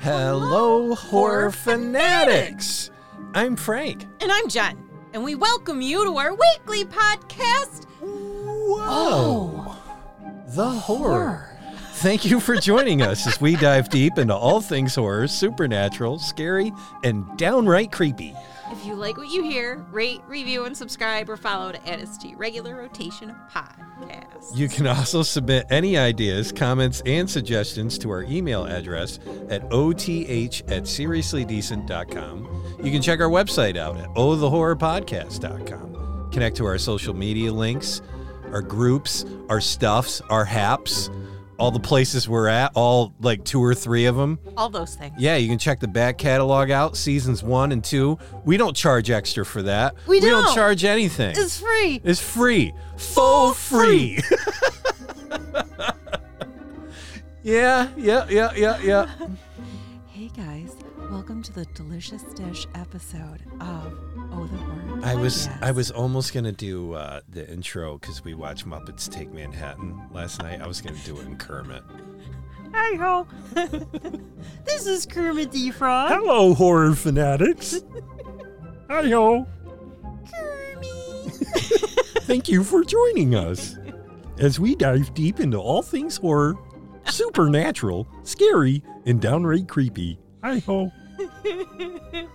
Hello, horror fanatics. I'm Frank. And I'm Jen, and we welcome you to our weekly podcast. Whoa. the horror. Thank you for joining us as we dive deep into all things horror, supernatural, scary, and downright creepy. If you like what you hear, rate, review, and subscribe or follow to add us to your regular rotation of podcasts. You can also submit any ideas, comments, and suggestions to our email address at oth at seriouslydecent.com. You can check our website out at ohthehorrorpodcast.com. Connect to our social media links, our groups, our stuffs, our haps, all the places we're at, all like two or three of them. All those things. Yeah, you can check the back catalog out, seasons one and two. We don't charge extra for that. We don't don't. charge anything. It's free. It's free. Full free. yeah, yeah, yeah, yeah, yeah. Hey guys, welcome to the delicious dish episode of Oh the Horror. I was Podcast. I was almost gonna do uh, the intro because we watched Muppets Take Manhattan last night. I was gonna do it in Kermit. Hi ho. this is Kermit the Frog. Hello, horror fanatics. Hi ho. Kermit. Thank you for joining us as we dive deep into all things horror, supernatural, scary, and downright creepy. Hi ho.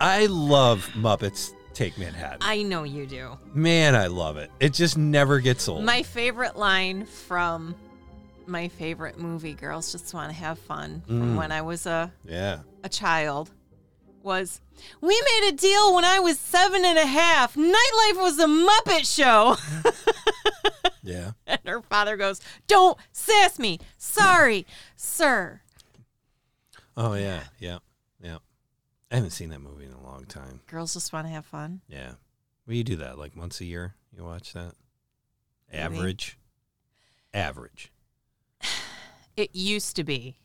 I love Muppets Take Manhattan. I know you do. Man, I love it. It just never gets old. My favorite line from my favorite movie, Girls Just Want to Have Fun, from Mm. when I was a, yeah. a child, was We made a deal when I was seven and a half. Nightlife was a Muppet show. Yeah. and her father goes, Don't sass me. Sorry, sir. Oh yeah. Yeah. Yeah. I haven't seen that movie in a long time. Girls Just Want to Have Fun. Yeah. Well, you do that like once a year. You watch that. Maybe. Average. Average. It used to be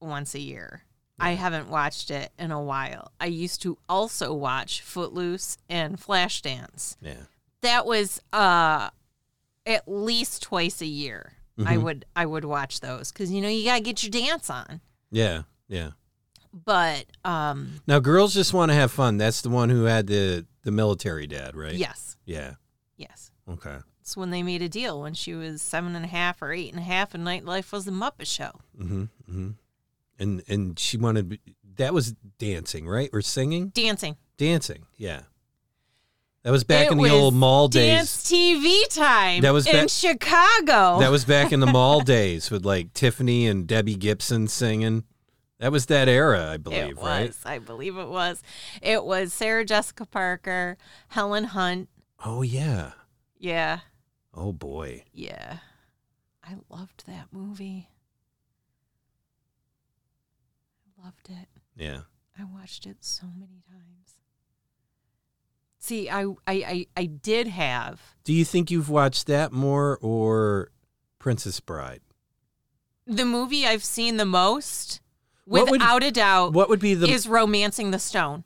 once a year. I haven't watched it in a while. I used to also watch Footloose and Flashdance. Yeah. that was uh at least twice a year i Mhm. would i would watch those because you know you gotta get your dance on Yeah. Yeah. but um Now, girls just want to have fun. That's the one who had the the military dad, right? yes Yeah. yes Okay. it's when they made a deal when she was seven and a half or eight and a half and nightlife was the muppet show Mm-hmm. Mm-hmm. And and she wanted that was dancing, right, or singing? dancing Dancing. Yeah. That was back It in the old mall days. dance tv time That was in chicago That was back in the mall days with like Tiffany and Debbie Gibson singing. That was that era, I believe, it was right? i believe it was it was sarah jessica parker helen hunt Oh yeah. yeah Oh boy. Yeah. I loved that movie. I loved it. Yeah. I watched it so many times. See, I I I, I did have Do you think you've watched that more or Princess Bride? the movie I've seen the most, What would- without a doubt, What would be the is Romancing the Stone.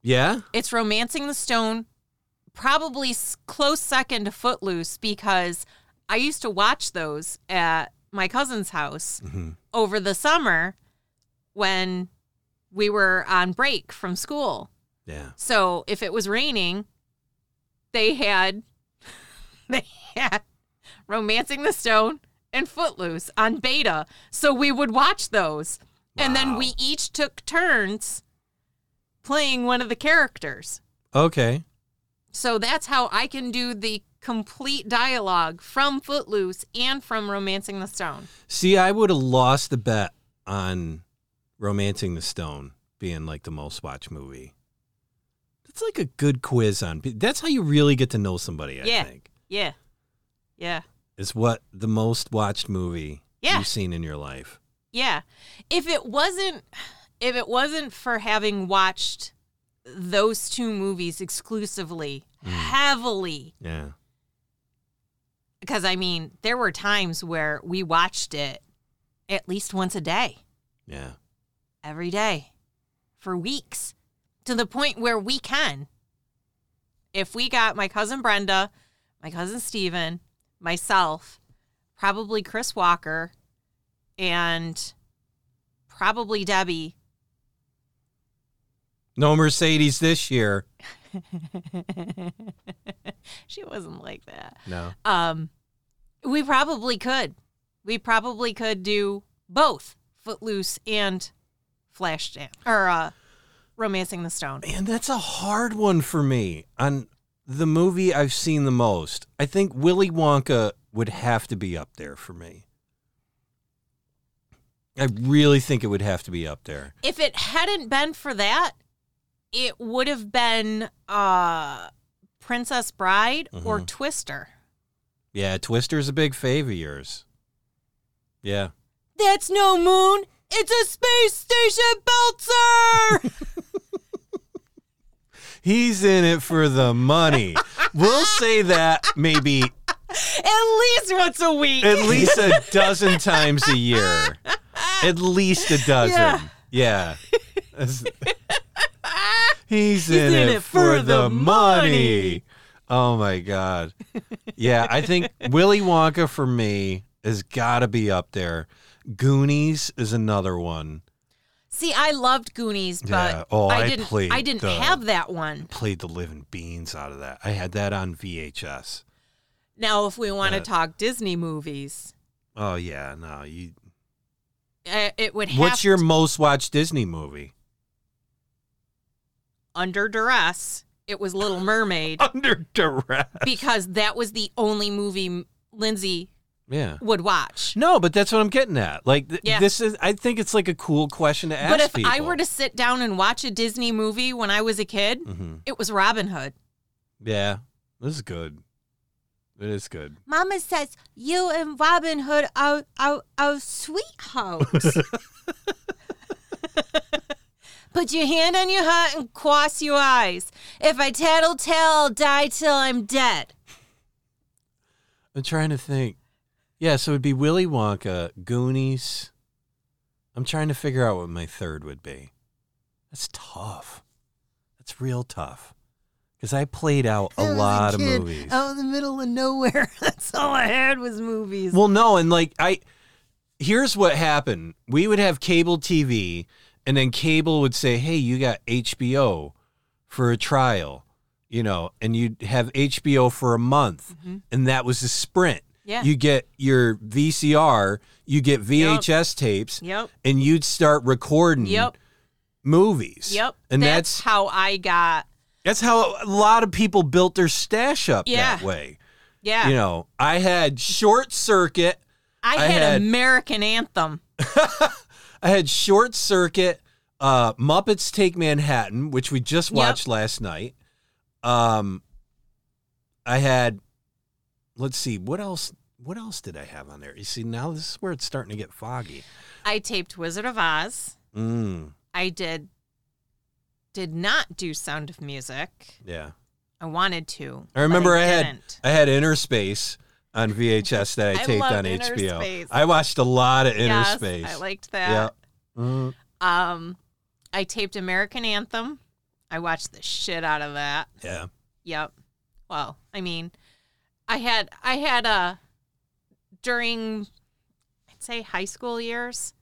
Yeah? It's Romancing the Stone, probably s- close second to Footloose because I used to watch those at my cousin's house Mhm. over the summer when we were on break from school. Yeah. So if it was raining, they had they had Romancing the Stone and Footloose on beta. So we would watch those. And then we each took turns playing one of the characters. Okay. So that's how I can do the complete dialogue from Footloose and from Romancing the Stone. See, I would have lost the bet on Romancing the Stone being like the most watched movie. That's like a good quiz on. That's how you really get to know somebody. I Yeah. think Yeah. Yeah. is what the most watched movie Yeah. you've seen in your life. Yeah. If it wasn't if it wasn't for having watched those two movies exclusively mm. heavily Yeah. because I mean, there were times where we watched it at least once a day, Yeah. Every day for weeks to the point where we can if we got my cousin Brenda, my cousin Steven, myself, probably Chris Walker, and probably Debbie. No Mercedes this year. she wasn't like that. No. Um, we probably could. We probably could do both Footloose and Flashdance or uh, Romancing the Stone. Man, that's a hard one for me. On the movie I've seen the most, I think Willy Wonka would have to be up there for me. I really think it would have to be up there. If it hadn't been for that, it would have been uh, Princess Bride or Mhm. Twister. Yeah, Twister's a big fave of yours. Yeah. That's no moon. It's a space station belter. He's in it for the money. we'll say that maybe At least once a week. at least a dozen times a year. At least a dozen. Yeah. That's- He's, in, it, for, the money. Oh my god. Yeah, I think Willy Wonka for me has got to be up there. Goonies is another one. See, I loved Goonies, but Yeah. Oh, I didn't. played I didn't the- have that one. Played the living beans out of that. I had that on VHS. Now, if we want to talk Disney movies, Oh yeah, no. You uh, it would have What's your to- most watched Disney movie? under duress. It was Little Mermaid Under duress. because that was the only movie Lindsay Yeah. would watch. No, but that's what I'm getting at. Like th- Yeah. this is I think it's like a cool question to ask But if people. I were to sit down and watch a Disney movie when I was a kid, hmm it was Robin Hood. Yeah. This is good. It is good. Mama says you and Robin Hood are are, are sweethearts. Put your hand on your heart and cross your eyes. If I tattle tale, I'll die till I'm dead. I'm trying to think. Yeah, so it'd be Willy Wonka, Goonies. I'm trying to figure out what my third would be. That's tough. That's real tough. Because I played out a lot of movies. Out in the middle of nowhere. That's all I had was movies. Well, no, and like I here's what happened. We would have cable TV and then cable would say, "Hey, you got HBO for a trial." You know, and you'd have HBO for a month, mm-hmm. and that was a sprint. Yeah. You get your VCR, you get VHS tapes, Yep. and you'd start recording Yep. movies. Yep. And that's, that's how I got. that's how a lot of people built their stash up Yeah. that way. Yeah. You know, I had Short Circuit I, I had, had- American Anthem. I had Short Circuit, uh, Muppets Take Manhattan, which we just Yep. watched last night. Um, I had, let's see, what else? What else did I have on there? You see, now this is where it's starting to get foggy. I taped Wizard of Oz. Mm, I did did not do Sound of Music. yeah, I wanted to. I remember I, I, had. I had Innerspace on VHS that I I taped on HBO. Space. I watched a lot of Inner yes, Space. I liked yeah. that. Mm, Um, I taped American Anthem. I watched the shit out of that. yeah. Yep. Well, I mean, I had I had a during I'd say high school years,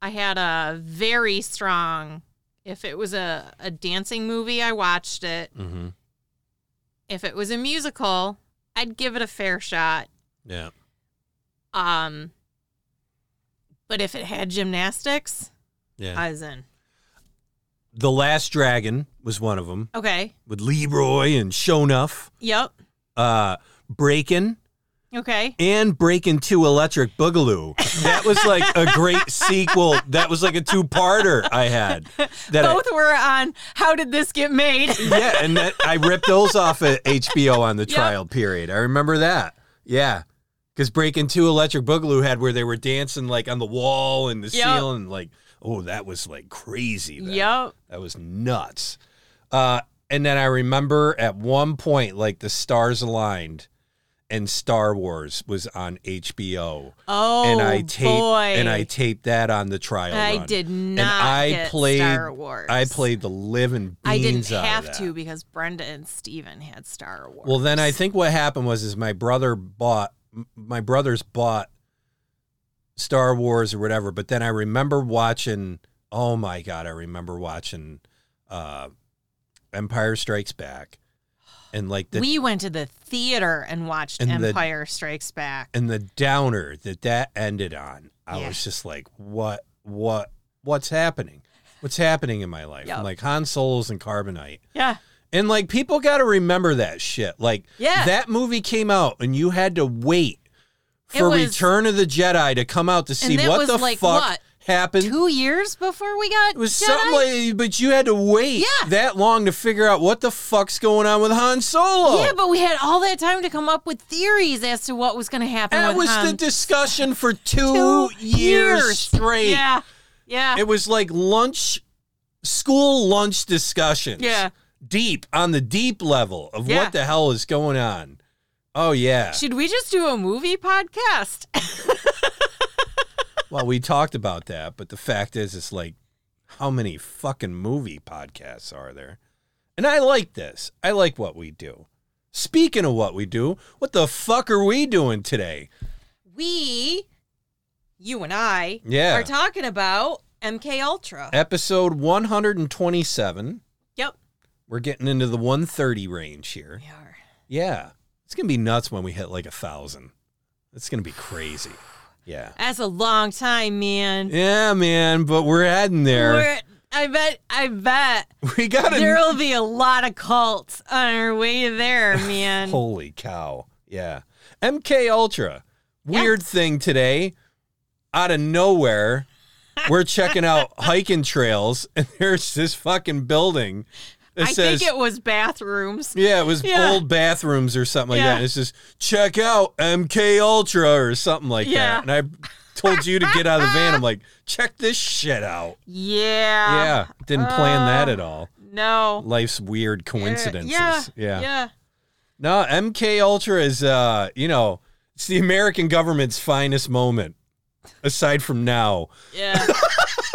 I had a very strong if it was a, a dancing movie, I watched it. Mm-hmm. If it was a musical, I'd give it a fair shot. Yeah. Um but if it had gymnastics, Yeah. I was in. the Last Dragon was one of them Okay. with Leroy and Shonuff. Yep. Uh, Breakin' Okay. and Breakin' 2 Electric Boogaloo. That was like a great sequel. That was like a two-parter I had. That I- Both were on How Did This Get Made? yeah, and that, I ripped those off at HBO on the Yep. trial period. I remember that. Yeah. Because Breaking Two Electric Boogaloo had where they were dancing like on the wall and the Yep. ceiling, like oh, that was like crazy. then. yep. that was nuts. Uh, and then I remember at one point, like the stars aligned, and Star Wars was on HBO, Oh, and I taped boy. and I taped that on the trial. I run. did and I played. Star Wars. I played the living beans I didn't have to because Brenda and Steven had Star Wars. Well, then I think what happened was is my brother bought my brothers bought Star Wars or whatever. But then I remember watching. Oh my god, I remember watching uh, Empire Strikes Back, and like the we went to the theater and watched And the- Empire Strikes Back. and the downer that that ended on. I Yeah. was just like, what, what, what's happening? What's happening in my life? Yep. I'm like Han Solos and Carbonite. Yeah. And like people got to remember that shit. Like Yeah. that movie came out and you had to wait for was- Return of the Jedi to come out to see what the like, fuck what, happened. Two years before we got it was Jedi? something like, but you had to wait Yeah. that long to figure out what the fuck's going on with Han Solo. Yeah, but we had all that time to come up with theories as to what was going to happen. that was Han. the discussion for two, Two years, straight. Yeah, yeah, It was like lunch, school lunch discussions. yeah. Deep on the deep level of Yeah. what the hell is going on. Oh yeah. Should we just do a movie podcast? Well, we talked about that, but the fact is, it's like, how many fucking movie podcasts are there? And I like this. I like what we do. Speaking of what we do, what the fuck are we doing today? we, you and I, Yeah. are talking about MK Ultra. Episode 127. Yep. We're getting into the 130 range here. We are. Yeah. It's going to be nuts when we hit like a thousand. It's going to be crazy. Yeah. That's a long time, man. Yeah, man, but we're heading there. We're, I bet. I bet we got there will be a lot of cults on our way there, man. Holy cow. Yeah. MK Ultra. Weird thing today. Out of nowhere, we're checking out hiking trails, and there's this fucking building I says. think it was bathrooms. yeah, it was Yeah. old bathrooms or something like Yeah. that. And it says, check out MK Ultra or something like Yeah. that. And I told you to get out of the van. I'm like, check this shit out. Yeah. yeah. Didn't plan that Uh, at all. No. Life's weird coincidences. Yeah. yeah. Yeah. No, MK Ultra is uh, you know, it's the American government's finest moment. Aside from now. Yeah.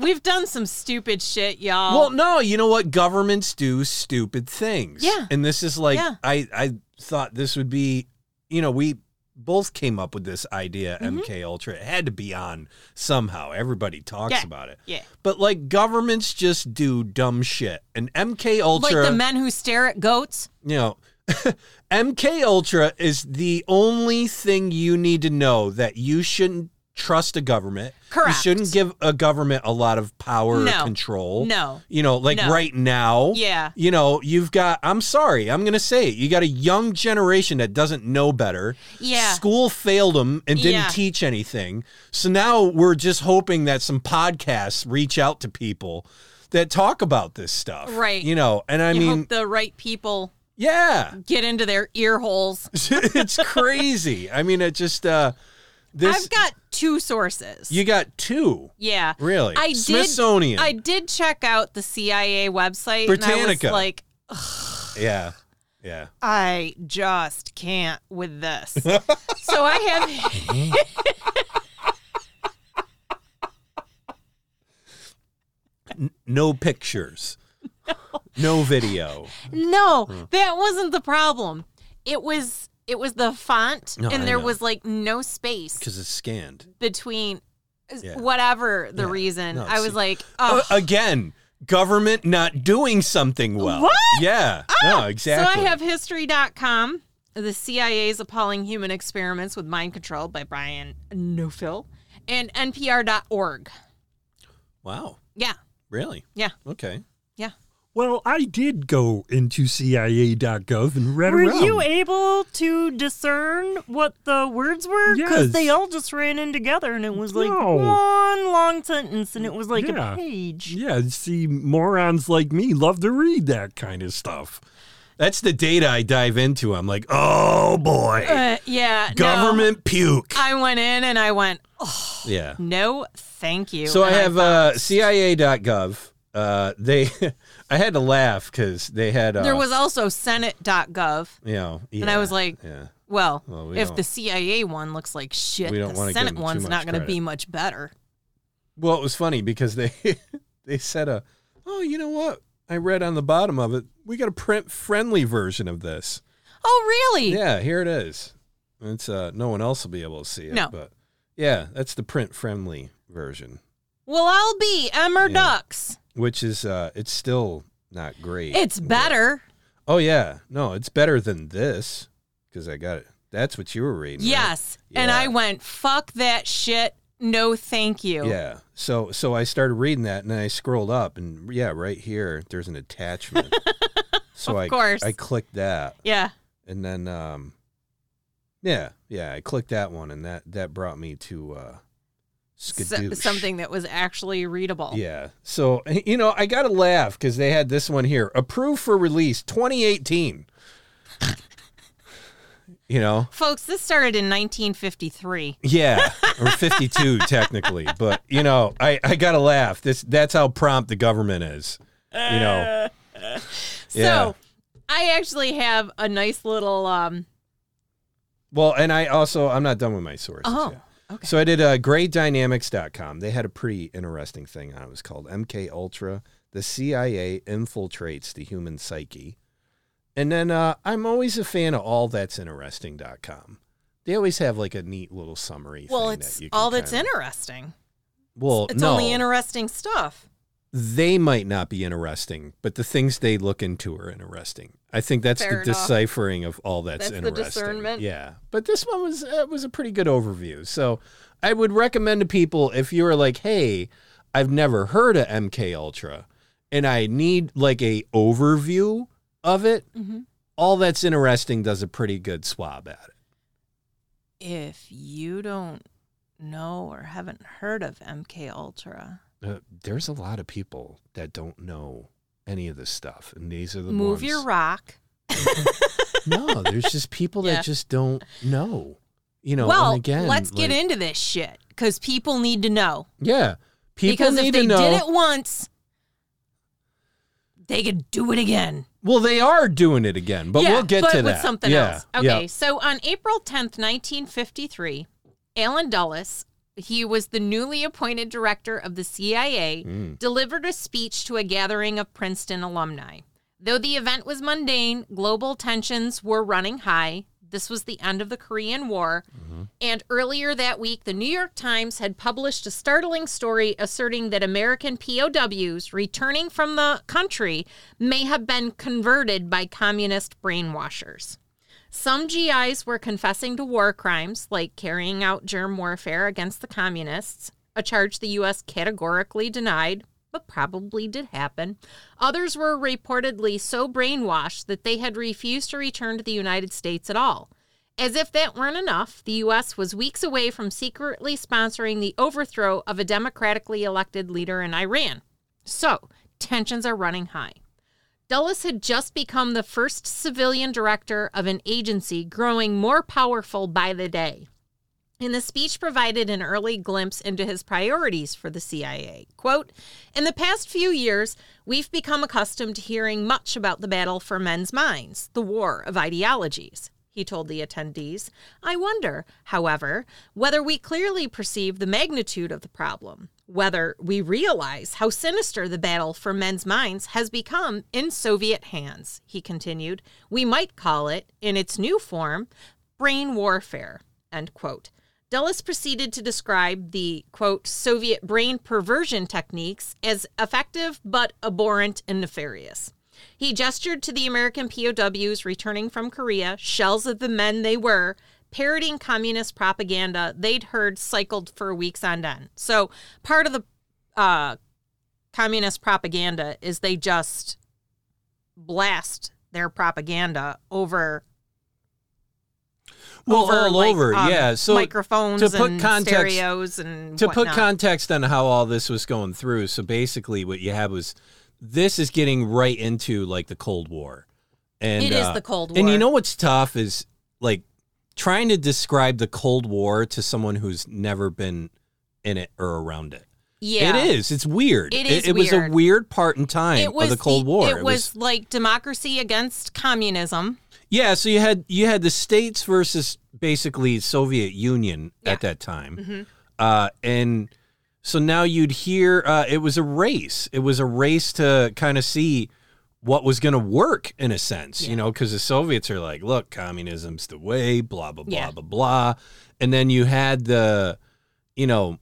We've done some stupid shit, y'all. Well, no, you know what? Governments do stupid things. Yeah. And this is like Yeah. I I thought this would be, you know, we both came up with this idea, Mm-hmm. MK Ultra. It had to be on somehow. Everybody talks Yeah. about it. yeah. But like governments just do dumb shit. And MK Ultra Like the men who stare at goats. you know, MK Ultra is the only thing you need to know that you shouldn't trust a government. Correct. You shouldn't give a government a lot of power or control. No. You know, like No. right now. Yeah. You know, you've got I'm sorry, I'm to say it. You got a young generation that doesn't know better. Yeah. School failed them and didn't Yeah. teach anything. So now we're just hoping that some podcasts reach out to people that talk about this stuff. Right. You know, and I you mean, hope the right people yeah. get into their ear holes. it's crazy. I mean, it just uh this I've got two sources. you got two. yeah. Really? I did- Smithsonian. I did check out the CIA website and I was Britannica. like, yeah. Yeah. I just can't with this. so I have No pictures. No video. No, hmm. that wasn't the problem. It was it was the font No, and I there know. was like no space Because it's scanned. between Yeah. whatever the Yeah. reason. No, I was like, Uh, oh. again, government not doing something well. What? Yeah. no, exactly. So I have history.com, the CIA's appalling human experiments with mind control by Brian Neufeld, and npr.org. Wow. Yeah. Really? Yeah. Okay. Yeah. Well, I did go into CIA.gov and read Were around. you able to discern what the words were? Because Yes. they all just ran in together, and it was like No. one long sentence, and it was like Yeah. a page. yeah, see, morons like me love to read that kind of stuff. That's the data I dive into. I'm like, oh boy. Uh, yeah. no. Government puke. I went in and I went, oh, yeah. no, thank you. So I And have uh, bounced. CIA.gov. Uh, they, I had to laugh because they had. Uh, There was also Senate.gov. you know, And I was like, yeah. Well, Well, we if the CIA one looks like shit, the Senate one's not going to be much better. Well, it was funny because they they said a, oh, you know what? I read on the bottom of it. We got a print friendly version of this. Oh, really? Yeah, here it is. It's uh, no one else will be able to see it. No. but yeah, that's the print friendly version, Well, I'll be Emmer Yeah. Ducks. Which is uh, it's still not great. It's but- better. Oh yeah, no, it's better than this because I got it. That's what you were reading. right? Yes. And I went, fuck that shit. No, thank you. Yeah. So so I started reading that and then I scrolled up and yeah, right here there's an attachment. so Of I course. I clicked that Yeah. and then um yeah, yeah, I clicked that one and that that brought me to uh So- something that was actually readable. Yeah. So you know, I got to laugh cuz they had this one here. Approved for release 2018. you know, Folks, this started in 1953. Yeah, or 52 technically, but you know, I I got to laugh. This that's how prompt the government is. You know. So Yeah. I actually have a nice little um Well, and I also I'm not done with my sources Oh. Okay. So I did a uh, greatdynamics.com. They had a pretty interesting thing on it. It was called MK Ultra. The CIA infiltrates the human psyche. And then uh, I'm always a fan of allthat'sinteresting.com. They always have like a neat little summary. well, thing it's that you can all that's kinda- interesting. Well, It's no, only interesting stuff. they might not be interesting, but the things they look into are interesting. I think that's Fair the enough. deciphering of all that's, That's the interesting. discernment. Yeah, but this one was uh, was a pretty good overview. So I would recommend to people if you are like, hey, I've never heard of MK Ultra, and I need like a overview of it. Mhm. All that's interesting does a pretty good swab at it. If you don't know or haven't heard of MK Ultra, Uh, there's a lot of people that don't know any of this stuff, and these are the move ones. your rock. no, there's just people Yeah. that just don't know. You know, well, and again, let's get like- into this shit because people need to know. Yeah, people because need if they to know. did it once, they could do it again. well, they are doing it again, but yeah, we'll get but to with that. something yeah, else. Okay, yeah. so on April 10th, 1953, Allen Dulles, he was the newly appointed director of the CIA, Mm. delivered a speech to a gathering of Princeton alumni. Though the event was mundane, global tensions were running high. This was the end of the Korean War. And earlier that week, the New York Times had published a startling story asserting that American POWs returning from the country may have been converted by communist brainwashers. Some GIs were confessing to war crimes, like carrying out germ warfare against the communists, a charge the U.S. categorically denied, but probably did happen. Others were reportedly so brainwashed that they had refused to return to the United States at all. As if that weren't enough, the U.S. was weeks away from secretly sponsoring the overthrow of a democratically elected leader in Iran. So, tensions are running high. Dulles had just become the first civilian director of an agency growing more powerful by the day. And the speech provided an early glimpse into his priorities for the CIA. Quote In the past few years, we've become accustomed to hearing much about the battle for men's minds, the war of ideologies. He told the attendees. I wonder, however, whether we clearly perceive the magnitude of the problem, whether we realize how sinister the battle for men's minds has become in Soviet hands, he continued. We might call it, in its new form, brain warfare. End quote. Dulles proceeded to describe the, quote, Soviet brain perversion techniques as effective but abhorrent and nefarious. He gestured to the American POWs returning from Korea, shells of the men they were, parroting communist propaganda they'd heard cycled for weeks on end. So part of the uh, communist propaganda is they just blast their propaganda over Well, over, all like, over, um, yeah. So microphones to put and context- stereos and to put context on how all this was going through, so basically what you had was this is getting right into like the Cold War. And It is uh, the Cold War. And you know what's tough is like trying to describe the Cold War to someone who's never been in it or around it. yeah, It is. It's weird. It It, is was a weird. weird part in time It was of the Cold War. It, was, like democracy against communism. Yeah, so you had you had the states versus basically Soviet Union Yeah. at that time, Mhm. uh, and so now you'd hear uh, it was a race. It was a race to kind of see what was going to work in a sense, you know, because the Soviets are like, look, communism's the way, blah, blah, blah, Yeah. blah, blah. And then you had the, you know,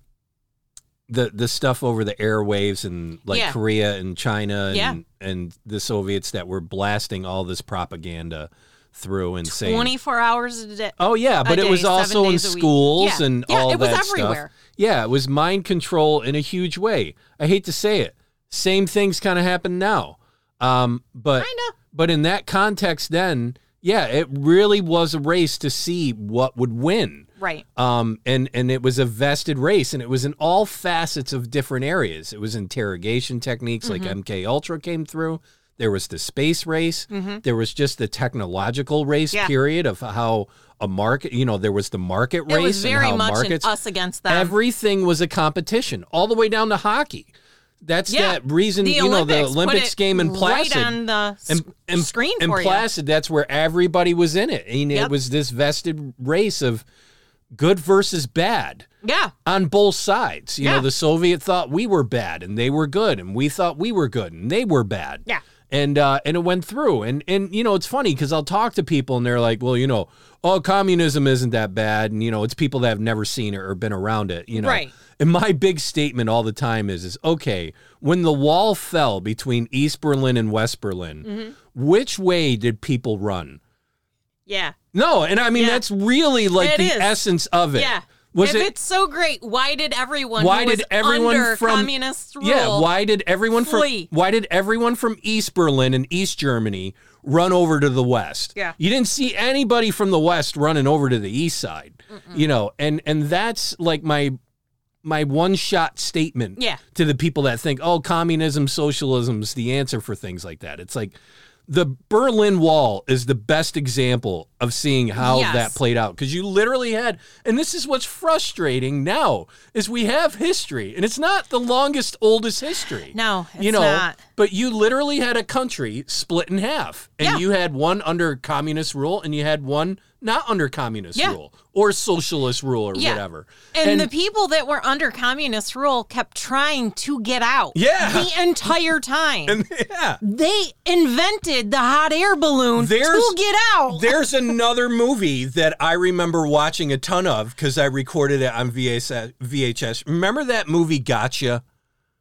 the the stuff over the airwaves and like Yeah. Korea and China and, Yeah. and the Soviets that were blasting all this propaganda through and saying, 24 hours a day. Oh yeah, but it day, was also in days a week. schools Yeah. and Yeah, all it was that everywhere. stuff. Yeah, it was mind control in a huge way. I hate to say it. Same things kind of happen now. Um, but Kinda. but in that context then, yeah, it really was a race to see what would win. Right. Um, and and it was a vested race, and it was in all facets of different areas. It was interrogation techniques like Mm-hmm. MK Ultra came through. There was the space race. There was just the technological race Mm-hmm. Yeah. period of how a market. You know, there was the market race It was very much markets. us against them. everything was a competition, all the way down to hockey. That's yeah. that reason. The you know, the Olympics game in right on the and, sc- and, screen and for you. That's where everybody was in it. And it was this vested race of good versus bad Yeah. on both sides. You know, Yeah. the Soviet thought we were bad and they were good, and we thought we were good and they were bad. Yeah. And uh, and it went through. And and you know, it's funny because I'll talk to people and they're like, well, you know, oh, communism isn't that bad, and you know, it's people that have never seen it or been around it. You know, Right. and my big statement all the time is, is okay, when the wall fell between East Berlin and West Berlin, Mm-hmm. which way did people run? Yeah. No, and I mean Yeah. that's really like It the is. essence of it. Yeah. Was if it it's so great, why did everyone Why did everyone from- communist rule Yeah, why did everyone flee? from why did everyone from East Berlin and East Germany run over to the west? Yeah. You didn't see anybody from the west running over to the east side. You know, and and that's like my my one shot statement Yeah. to the people that think, "Oh, communism, socialism's the answer for things like that." It's like the Berlin Wall is the best example of seeing how Yes. that played out because you literally had, and this is what's frustrating now is we have history, and it's not the longest, oldest history. No, you know, not. But you literally had a country split in half, and Yeah. you had one under communist rule, and you had one not under communist Yeah. rule or socialist rule or Yeah. whatever. And, the people that were under communist rule kept trying to get out. Yeah. The entire time. and yeah. they invented the hot air balloon There's- to get out. There's another movie that I remember watching a ton of because I recorded it on VHS. Uh, VHS. Remember that movie Gotcha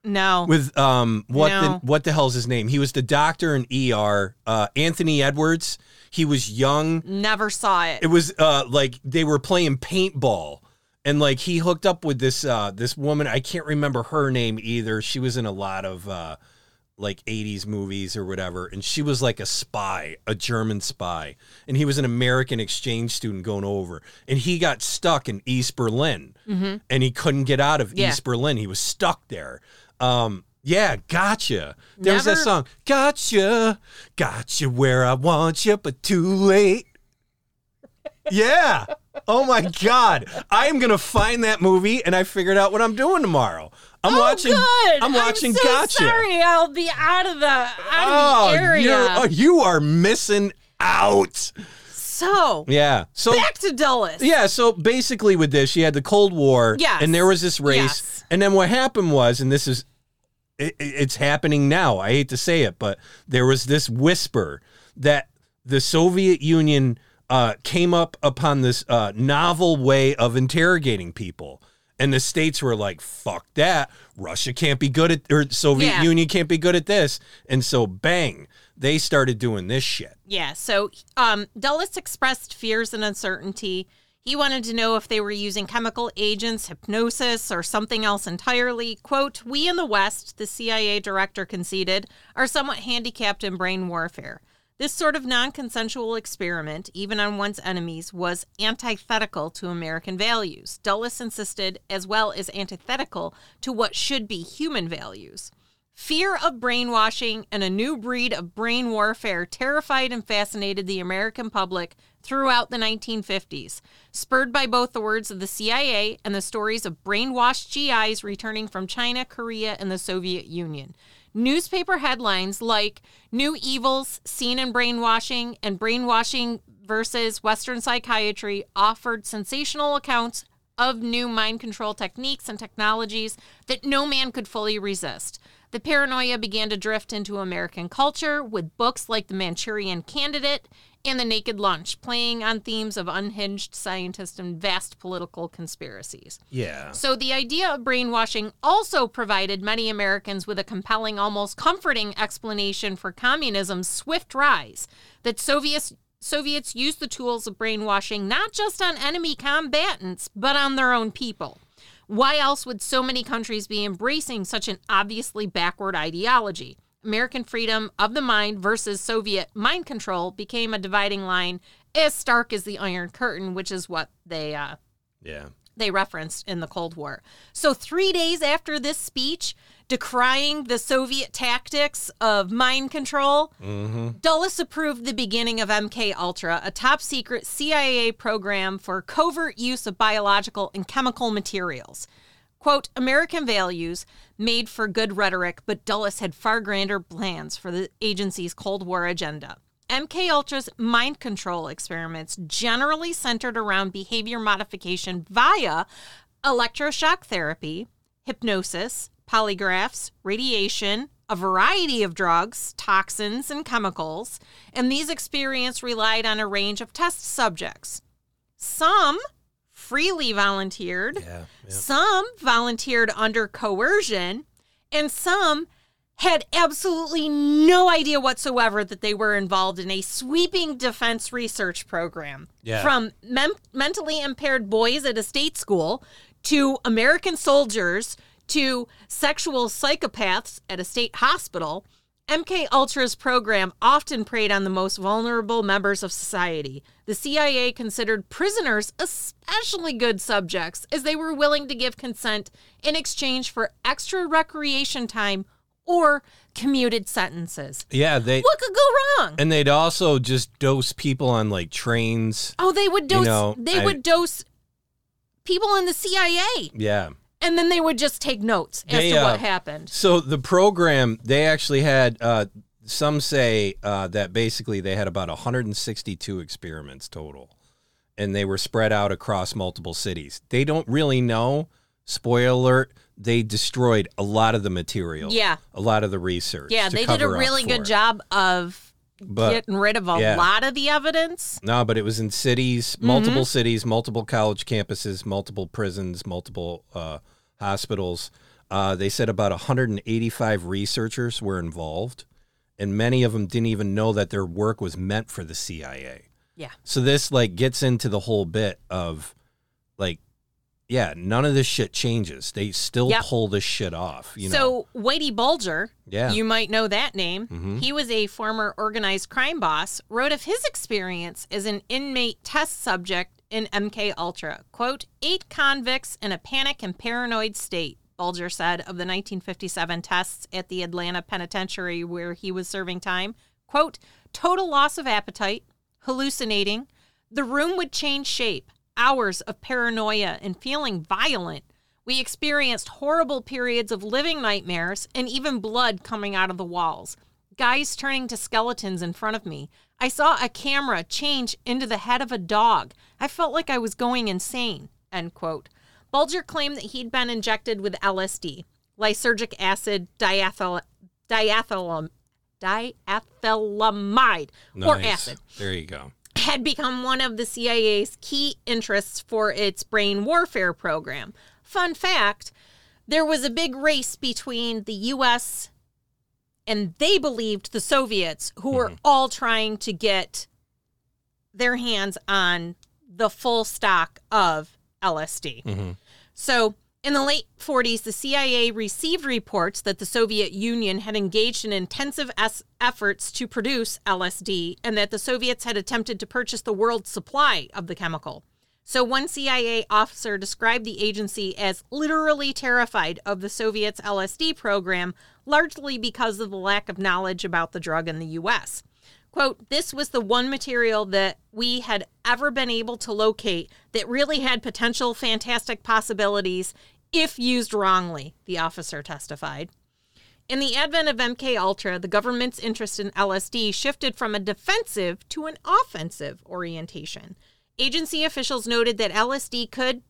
no. with um what the what the hell's his name? He was the doctor in ER. Uh, Anthony Edwards. He was young. Never saw it. It was uh like they were playing paintball. And like he hooked up with this uh this woman, I can't remember her name either. She was in a lot of uh like 80s movies or whatever and she was like a spy a german spy and he was an american exchange student going over and he got stuck in east berlin and he couldn't get out of Mm-hmm. Yeah. east berlin he was stuck there um yeah gotcha. There's that Never- song gotcha gotcha where i want you but too late. Yeah. Oh my god. I am gonna find that movie and i figured out what i'm doing tomorrow. I'm oh, watching good. i'm watching so gotcha. Sorry, I'll be out of the out oh, of the area. You're, oh, you are missing out. So Yeah. So back to Dulles. yeah, so basically with this, you had the Cold War, Yes. and there was this race, Yes. and then what happened was, and this is, it, it's happening now. I hate to say it, but there was this whisper that the Soviet Union uh, came up upon this uh, novel way of interrogating people. And the states were like, fuck that. Russia can't be good at, or Soviet Yeah. Union can't be good at this. And so, bang, they started doing this shit. Yeah. So um, Dulles expressed fears and uncertainty. He wanted to know if they were using chemical agents, hypnosis, or something else entirely. Quote, We in the West, the CIA director conceded, are somewhat handicapped in brain warfare. This sort of non consensual experiment, even on one's enemies, was antithetical to American values. Dulles insisted, as well as antithetical to what should be human values. Fear of brainwashing and a new breed of brain warfare terrified and fascinated the American public throughout the 1950s, spurred by both the words of the CIA and the stories of brainwashed GIs returning from China, Korea, and the Soviet Union. Newspaper headlines like New Evils Seen in Brainwashing and Brainwashing versus Western Psychiatry offered sensational accounts of new mind control techniques and technologies that no man could fully resist. The paranoia began to drift into American culture with books like The Manchurian Candidate and The Naked Lunch, playing on themes of unhinged scientists and vast political conspiracies. Yeah. So the idea of brainwashing also provided many Americans with a compelling, almost comforting explanation for communism's swift rise. That Soviets Soviets used the tools of brainwashing not just on enemy combatants, but on their own people. Why else would so many countries be embracing such an obviously backward ideology? American freedom of the mind versus Soviet mind control became a dividing line as stark as the Iron Curtain, which is what they uh, Yeah. they referenced in the Cold War. So, three days after this speech decrying the Soviet tactics of mind control, mm-hmm. Dulles approved the beginning of MK Ultra, a top secret CIA program for covert use of biological and chemical materials. Quote, American values made for good rhetoric, but Dulles had far grander plans for the agency's Cold War agenda. MK Ultra's mind control experiments generally centered around behavior modification via electroshock therapy, hypnosis, polygraphs, radiation, a variety of drugs, toxins, and chemicals, and these experiments relied on a range of test subjects. Some freely volunteered, Yeah. yeah. some volunteered under coercion, and some had absolutely no idea whatsoever that they were involved in a sweeping defense research program. Yeah. From mem- mentally impaired boys at a state school to American soldiers to sexual psychopaths at a state hospital. MK Ultra's program often preyed on the most vulnerable members of society. The CIA considered prisoners especially good subjects as they were willing to give consent in exchange for extra recreation time or commuted sentences. Yeah, they What could go wrong? and they'd also just dose people on like trains. Oh, they would dose know, they I- would dose people in the CIA Yeah. And then they would just take notes as They, to uh, what happened. So the program, they actually had. Uh, some say uh, that basically they had about 162 experiments total, and they were spread out across multiple cities. They don't really know. Spoiler alert: They destroyed a lot of the material. Yeah. a lot of the research. Yeah, they did a really good it. job of But getting rid of a yeah. lot of the evidence. No, but it was in cities, multiple cities, multiple college campuses, multiple prisons, multiple uh, hospitals. Uh, they said about 185 researchers were involved, and many of them didn't even know that their work was meant for the CIA. Yeah. So this like gets into the whole bit of yeah, none of this shit changes. They still Yep. pull this shit off. You know? So Whitey Bulger, Yeah. you might know that name. Mhm. He was a former organized crime boss. Wrote of his experience as an inmate test subject in MK Ultra. Quote: Eight convicts in a panic and paranoid state. Bulger said of the 1957 tests at the Atlanta Penitentiary where he was serving time. Quote: Total loss of appetite, hallucinating. The room would change shape. Hours of paranoia and feeling violent. We experienced horrible periods of living nightmares and even blood coming out of the walls. Guys turning to skeletons in front of me. I saw a camera change into the head of a dog. I felt like I was going insane. End quote. Bulger claimed that he'd been injected with LSD, lysergic acid diethyl, diethylam, diethylamide, or Nice. acid There you go. Had become one of the CIA's key interests for its brain warfare program. Fun fact there was a big race between the US and they believed the Soviets, who were mm-hmm. all trying to get their hands on the full stock of LSD. Mm-hmm. So, in the late 40s, the CIA received reports that the Soviet Union had engaged in intensive es- efforts to produce LSD and that the Soviets had attempted to purchase the world's supply of the chemical. So, one CIA officer described the agency as literally terrified of the Soviets' LSD program, largely because of the lack of knowledge about the drug in the U.S. Quote, this was the one material that we had ever been able to locate that really had potential fantastic possibilities if used wrongly, the officer testified. In the advent of MK Ultra, the government's interest in LSD shifted from a defensive to an offensive orientation. Agency officials noted that LSD could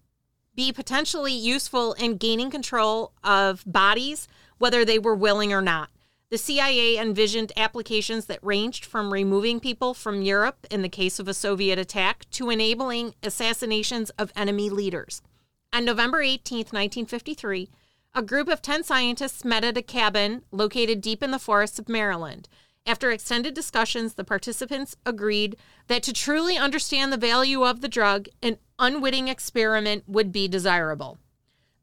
be potentially useful in gaining control of bodies, whether they were willing or not. The CIA envisioned applications that ranged from removing people from Europe in the case of a Soviet attack to enabling assassinations of enemy leaders. On November 18, 1953, a group of 10 scientists met at a cabin located deep in the forests of Maryland. After extended discussions, the participants agreed that to truly understand the value of the drug, an unwitting experiment would be desirable.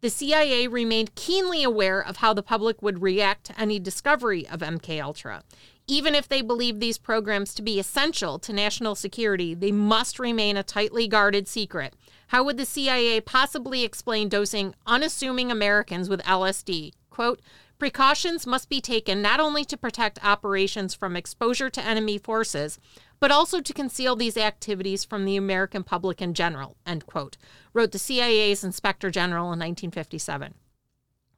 The CIA remained keenly aware of how the public would react to any discovery of MK Ultra. Even if they believed these programs to be essential to national security, they must remain a tightly guarded secret. How would the CIA possibly explain dosing unassuming Americans with LSD? Quote, Precautions must be taken not only to protect operations from exposure to enemy forces, but also to conceal these activities from the American public in general, end quote, wrote the CIA's Inspector General in 1957.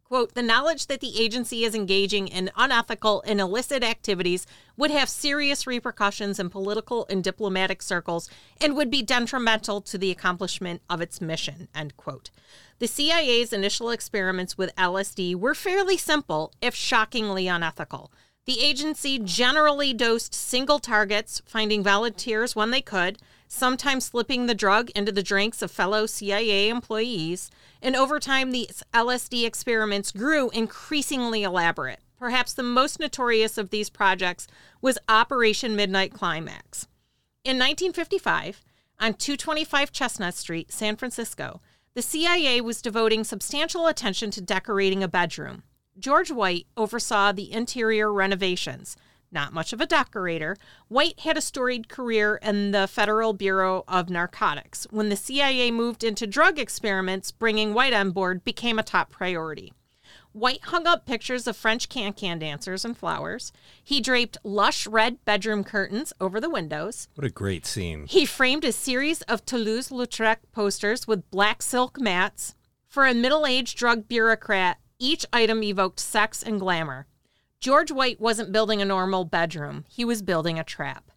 Quote, the knowledge that the agency is engaging in unethical and illicit activities would have serious repercussions in political and diplomatic circles and would be detrimental to the accomplishment of its mission, end quote. The CIA's initial experiments with LSD were fairly simple, if shockingly unethical. The agency generally dosed single targets, finding volunteers when they could, sometimes slipping the drug into the drinks of fellow CIA employees, and over time, these LSD experiments grew increasingly elaborate. Perhaps the most notorious of these projects was Operation Midnight Climax. In 1955, on 225 Chestnut Street, San Francisco, the CIA was devoting substantial attention to decorating a bedroom. George White oversaw the interior renovations. Not much of a decorator, White had a storied career in the Federal Bureau of Narcotics. When the CIA moved into drug experiments, bringing White on board became a top priority. White hung up pictures of French can can dancers and flowers. He draped lush red bedroom curtains over the windows. What a great scene. He framed a series of Toulouse Lautrec posters with black silk mats. For a middle aged drug bureaucrat, each item evoked sex and glamour. George White wasn't building a normal bedroom, he was building a trap.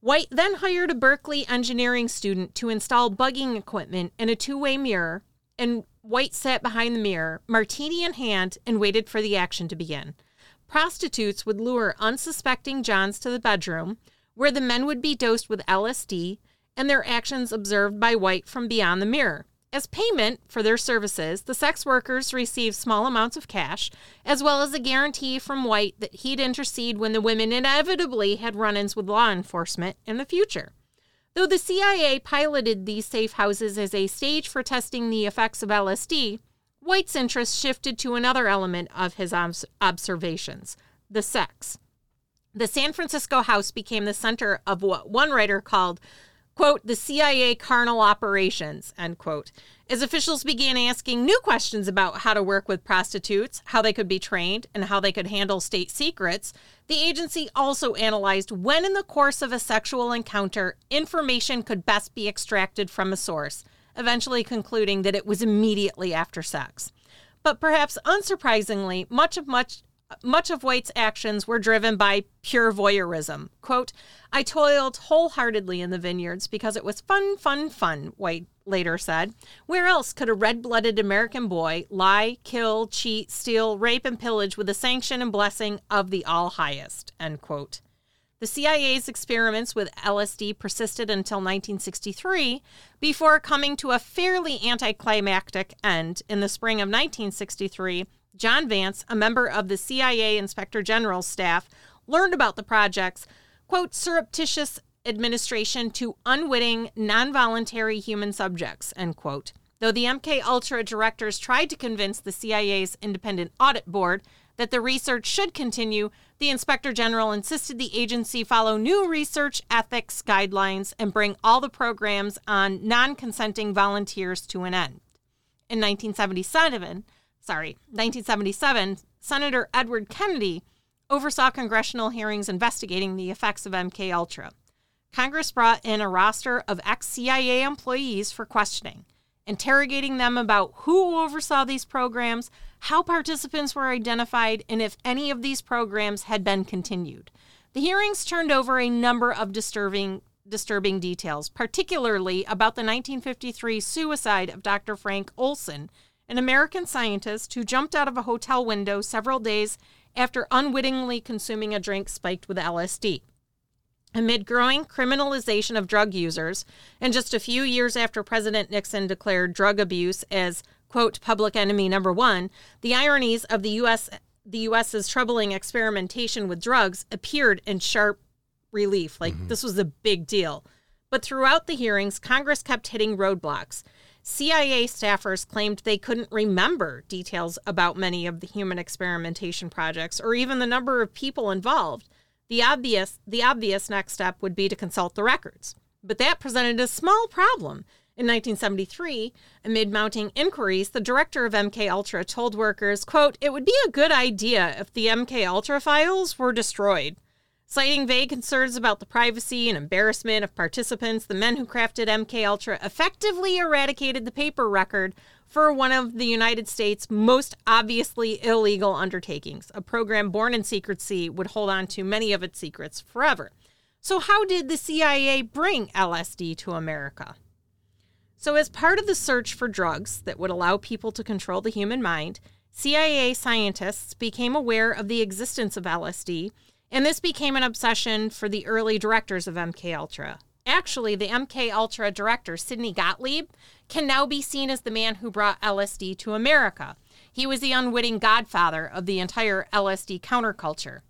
White then hired a Berkeley engineering student to install bugging equipment and a two way mirror, and White sat behind the mirror, martini in hand, and waited for the action to begin. Prostitutes would lure unsuspecting Johns to the bedroom, where the men would be dosed with LSD and their actions observed by White from beyond the mirror. As payment for their services, the sex workers received small amounts of cash, as well as a guarantee from White that he'd intercede when the women inevitably had run ins with law enforcement in the future. Though the CIA piloted these safe houses as a stage for testing the effects of LSD, White's interest shifted to another element of his obs- observations the sex. The San Francisco house became the center of what one writer called quote, the CIA carnal operations, end quote, as officials began asking new questions about how to work with prostitutes, how they could be trained, and how they could handle state secrets, the agency also analyzed when in the course of a sexual encounter information could best be extracted from a source, eventually concluding that it was immediately after sex. But perhaps unsurprisingly, much of much much of White's actions were driven by pure voyeurism. Quote, I toiled wholeheartedly in the vineyards because it was fun, fun, fun, White later said. Where else could a red blooded American boy lie, kill, cheat, steal, rape, and pillage with the sanction and blessing of the All Highest? End quote. The CIA's experiments with LSD persisted until 1963 before coming to a fairly anticlimactic end in the spring of 1963 John Vance, a member of the CIA Inspector General's staff, learned about the project's, quote, surreptitious administration to unwitting, non-voluntary human subjects, end quote. Though the MK Ultra directors tried to convince the CIA's independent audit board that the research should continue, the Inspector General insisted the agency follow new research ethics guidelines and bring all the programs on non consenting volunteers to an end. In 1977, sorry, 1977, Senator Edward Kennedy oversaw congressional hearings investigating the effects of MK Ultra. Congress brought in a roster of ex-CIA employees for questioning, interrogating them about who oversaw these programs, how participants were identified, and if any of these programs had been continued. The hearings turned over a number of disturbing disturbing details, particularly about the 1953 suicide of Dr. Frank Olson, an American scientist who jumped out of a hotel window several days after unwittingly consuming a drink spiked with LSD. Amid growing criminalization of drug users, and just a few years after President Nixon declared drug abuse as, quote, public enemy number one, the ironies of the U.S. The U.S.'s troubling experimentation with drugs appeared in sharp relief. Like, mm-hmm. this was a big deal. But throughout the hearings, Congress kept hitting roadblocks. CIA staffers claimed they couldn't remember details about many of the human experimentation projects or even the number of people involved. The obvious the obvious next step would be to consult the records. But that presented a small problem. In 1973, amid mounting inquiries, the director of MK Ultra told workers, quote, "It would be a good idea if the MK Ultra files were destroyed." Citing vague concerns about the privacy and embarrassment of participants, the men who crafted MK Ultra effectively eradicated the paper record for one of the United States' most obviously illegal undertakings. A program born in secrecy would hold on to many of its secrets forever. So, how did the CIA bring LSD to America? So, as part of the search for drugs that would allow people to control the human mind, CIA scientists became aware of the existence of LSD, and this became an obsession for the early directors of MK Ultra. Actually, the MK Ultra director, Sidney Gottlieb, can now be seen as the man who brought LSD to America. He was the unwitting godfather of the entire LSD counterculture.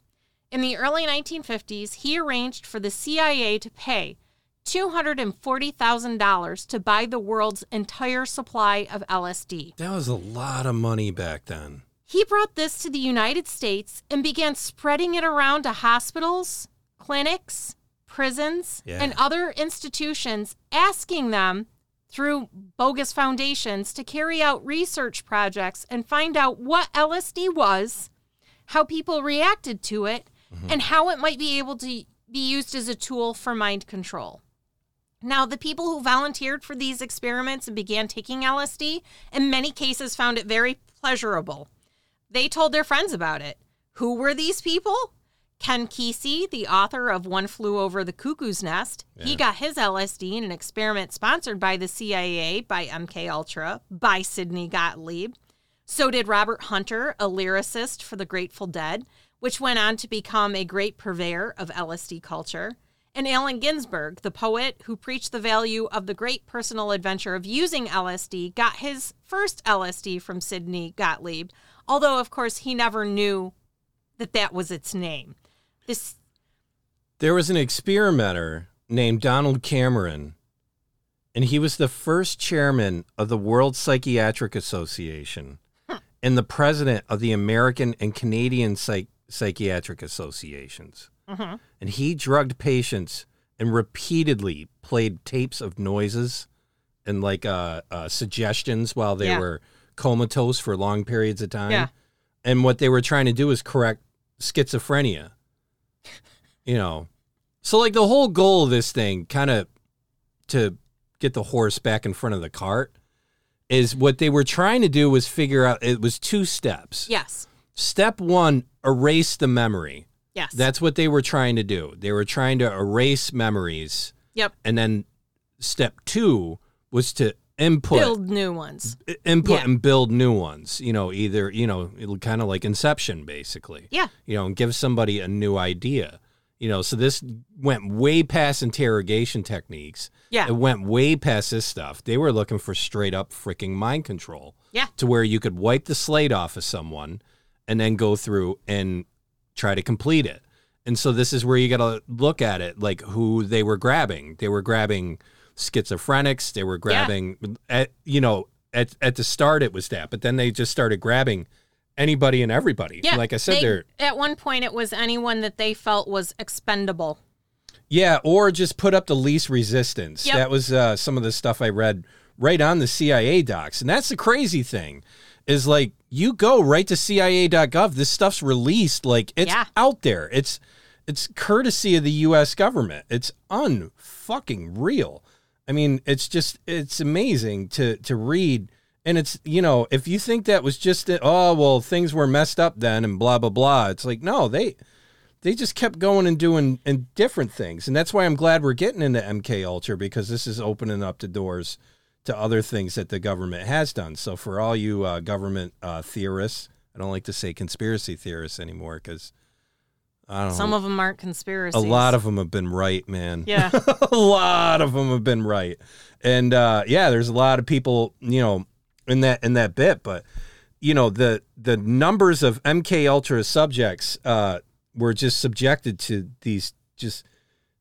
In the early 1950s, he arranged for the CIA to pay $240,000 to buy the world's entire supply of LSD. That was a lot of money back then. He brought this to the United States and began spreading it around to hospitals, clinics, prisons, Yeah. and other institutions, asking them through bogus foundations to carry out research projects and find out what LSD was, how people reacted to it, mm-hmm. and how it might be able to be used as a tool for mind control. Now, the people who volunteered for these experiments and began taking LSD, in many cases, found it very pleasurable. They told their friends about it. Who were these people? Ken Kesey, the author of One Flew Over the Cuckoo's Nest, he got his LSD in an experiment sponsored by the CIA, by MK Ultra, by Sidney Gottlieb. So did Robert Hunter, a lyricist for the Grateful Dead, which went on to become a great purveyor of LSD culture. And Allen Ginsberg, the poet who preached the value of the great personal adventure of using LSD, got his first LSD from Sidney Gottlieb, although, of course, he never knew that that was its name. This, There was an experimenter named Donald Cameron, and he was the first chairman of the World Psychiatric Association and the president of the American and Canadian Psych- Psychiatric Associations. And he drugged patients and repeatedly played tapes of noises and like uh, uh, suggestions while they Yeah. were comatose for long periods of time. Yeah. And what they were trying to do is correct schizophrenia. You know, so like the whole goal of this thing, kind of to get the horse back in front of the cart, is what they were trying to do was figure out. It was two steps. yes, Step one, erase the memory. yes. That's what they were trying to do. They were trying to erase memories, yep. and then step two was to input Build new ones. input Yeah. and build new ones. You know, either you know, it'll kind of like Inception, basically. Yeah. You know, and give somebody a new idea. You know, so this went way past interrogation techniques. Yeah. It went way past this stuff. They were looking for straight up freaking mind control. Yeah. To where you could wipe the slate off of someone and then go through and try to complete it. And so this is where you got to look at it like who they were grabbing. They were grabbing schizophrenics, they were grabbing at you know, at at the start it was that, but then they just started grabbing anybody and everybody. Yeah. Like I said they- they're At one point, it was anyone that they felt was expendable. Yeah, or just put up the least resistance. Yep. That was uh, some of the stuff I read right on the CIA docs. And that's the crazy thing is like you go right to CIA.gov, this stuff's released like it's Yeah. out there. It's it's courtesy of the US government. It's unfucking real. I mean, it's just it's amazing to to read and it's you know, if you think that was just oh well things were messed up then and blah blah blah, it's like no, they they just kept going and doing and different things, and that's why I'm glad we're getting into MK Ultra because this is opening up the doors to other things that the government has done. So for all you uh, government uh, theorists, I don't like to say conspiracy theorists anymore because. Some know. of them aren't conspiracies. a lot of them have been right, man. Yeah. a lot of them have been right, and uh, yeah, there's a lot of people, you know, in that in that bit, but you know the the numbers of MK Ultra subjects uh, were just subjected to these just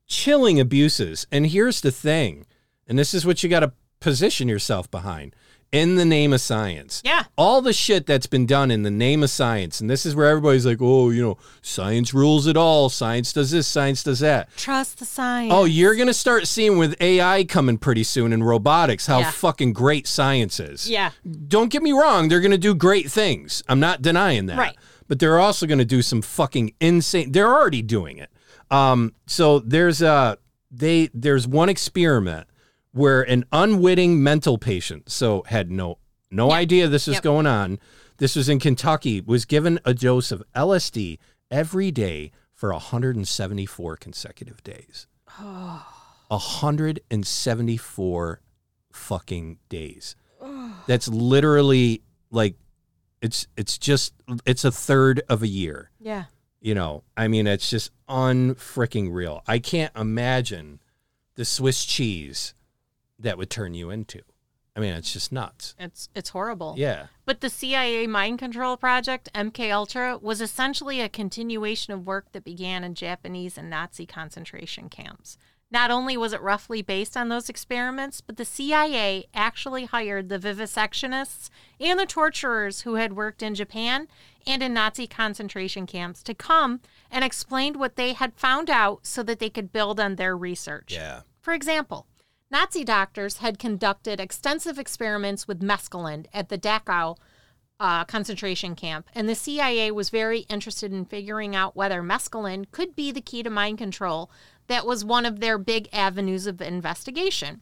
chilling abuses. And here's the thing, and this is what you got to position yourself behind in the name of science. Yeah. All the shit that's been done in the name of science, and this is where everybody's like, oh, you know, science rules it all. Science does this, science does that. Trust the science. Oh, you're gonna start seeing with AI coming pretty soon in robotics how Yeah. fucking great science is. Yeah. Don't get me wrong, they're gonna do great things. I'm not denying that. Right. But they're also gonna do some fucking insane. They're already doing it. Um. So there's a they there's one experiment where an unwitting mental patient, so had no no idea this was Yep. going on. This was in Kentucky. Was given a dose of LSD every day for 174 consecutive days. Oh. 174 fucking days. That's literally like it's it's just it's a third of a year. Yeah. You know, I mean it's just unfreaking real. I can't imagine the Swiss cheese that would turn you into. I mean, it's just nuts. It's it's horrible. Yeah. But the CIA mind control project, MK Ultra, was essentially a continuation of work that began in Japanese and Nazi concentration camps. Not only was it roughly based on those experiments, but the CIA actually hired the vivisectionists and the torturers who had worked in Japan and in Nazi concentration camps to come and explain what they had found out so that they could build on their research. Yeah. For example, Nazi doctors had conducted extensive experiments with mescaline at the Dachau uh, concentration camp, and the CIA was very interested in figuring out whether mescaline could be the key to mind control. That was one of their big avenues of investigation.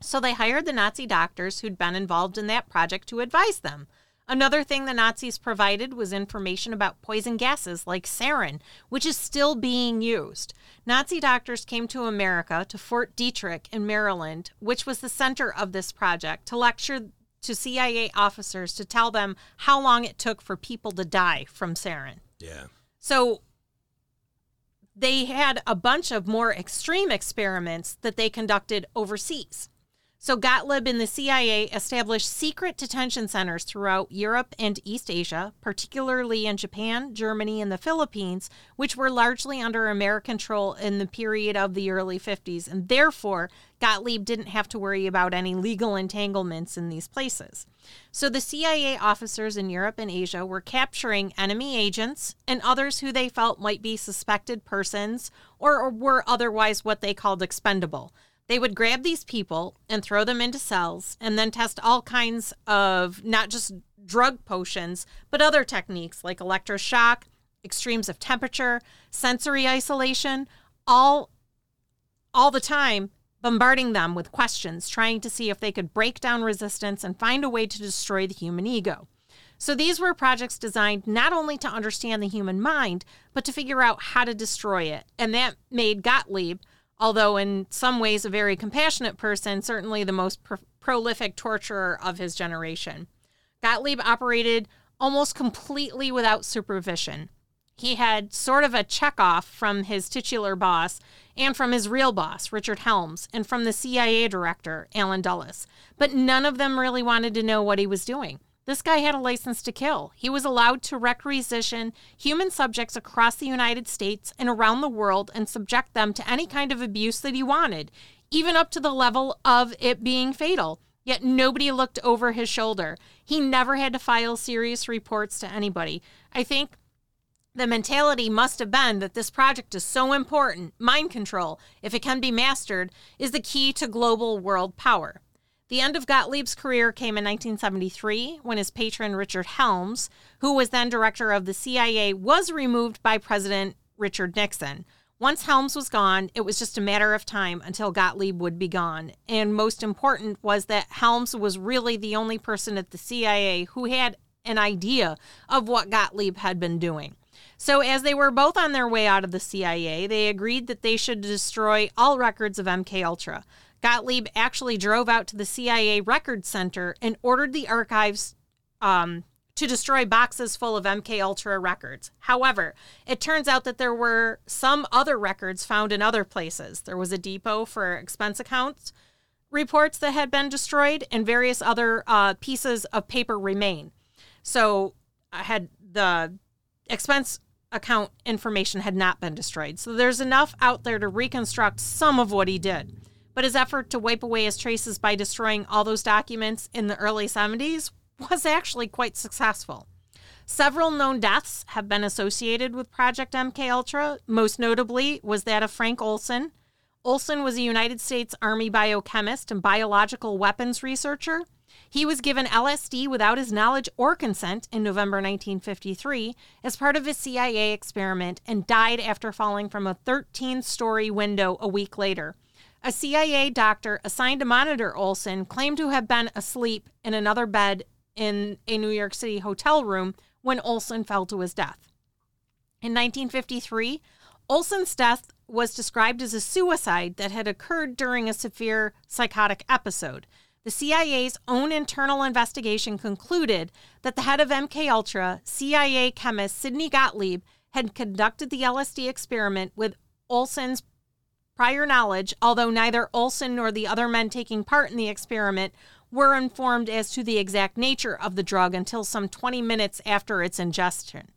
So they hired the Nazi doctors who'd been involved in that project to advise them. Another thing the Nazis provided was information about poison gases like sarin, which is still being used. Nazi doctors came to America, to Fort Detrick in Maryland, which was the center of this project, to lecture to CIA officers to tell them how long it took for people to die from sarin. Yeah. So they had a bunch of more extreme experiments that they conducted overseas. So Gottlieb and the CIA established secret detention centers throughout Europe and East Asia, particularly in Japan, Germany, and the Philippines, which were largely under American control in the period of the early 50s. And therefore, Gottlieb didn't have to worry about any legal entanglements in these places. So the CIA officers in Europe and Asia were capturing enemy agents and others who they felt might be suspected persons or, or were otherwise what they called expendable. They would grab these people and throw them into cells and then test all kinds of not just drug potions, but other techniques like electroshock, extremes of temperature, sensory isolation, all all the time bombarding them with questions, trying to see if they could break down resistance and find a way to destroy the human ego. So these were projects designed not only to understand the human mind, but to figure out how to destroy it. And that made Gottlieb, although in some ways a very compassionate person, certainly the most pro- prolific torturer of his generation. Gottlieb operated almost completely without supervision. He had sort of a checkoff from his titular boss and from his real boss, Richard Helms, and from the CIA director, Allen Dulles. But none of them really wanted to know what he was doing. This guy had a license to kill. He was allowed to requisition human subjects across the United States and around the world and subject them to any kind of abuse that he wanted, even up to the level of it being fatal. Yet nobody looked over his shoulder. He never had to file serious reports to anybody. I think the mentality must have been that this project is so important, mind control, if it can be mastered, is the key to global world power. The end of Gottlieb's career came in 1973 when his patron Richard Helms, who was then director of the CIA, was removed by President Richard Nixon. Once Helms was gone, it was just a matter of time until Gottlieb would be gone. And most important was that Helms was really the only person at the CIA who had an idea of what Gottlieb had been doing. So, as they were both on their way out of the CIA, they agreed that they should destroy all records of MK Ultra. Gottlieb actually drove out to the CIA Records Center and ordered the archives um, to destroy boxes full of MK Ultra records. However, it turns out that there were some other records found in other places. There was a depot for expense accounts reports that had been destroyed, and various other uh, pieces of paper remain. So, I had the expense account information had not been destroyed. So there's enough out there to reconstruct some of what he did. But his effort to wipe away his traces by destroying all those documents in the early 70s was actually quite successful. Several known deaths have been associated with Project MK Ultra. Most notably was that of Frank Olson. Olson was a United States Army biochemist and biological weapons researcher. He was given LSD without his knowledge or consent in November 1953 as part of a CIA experiment and died after falling from a 13 story window a week later. A CIA doctor assigned to monitor Olson claimed to have been asleep in another bed in a New York City hotel room when Olson fell to his death. In 1953, Olson's death was described as a suicide that had occurred during a severe psychotic episode. The CIA's own internal investigation concluded that the head of MK Ultra, CIA chemist Sidney Gottlieb, had conducted the LSD experiment with Olson's prior knowledge, although neither Olson nor the other men taking part in the experiment were informed as to the exact nature of the drug until some 20 minutes after its ingestion.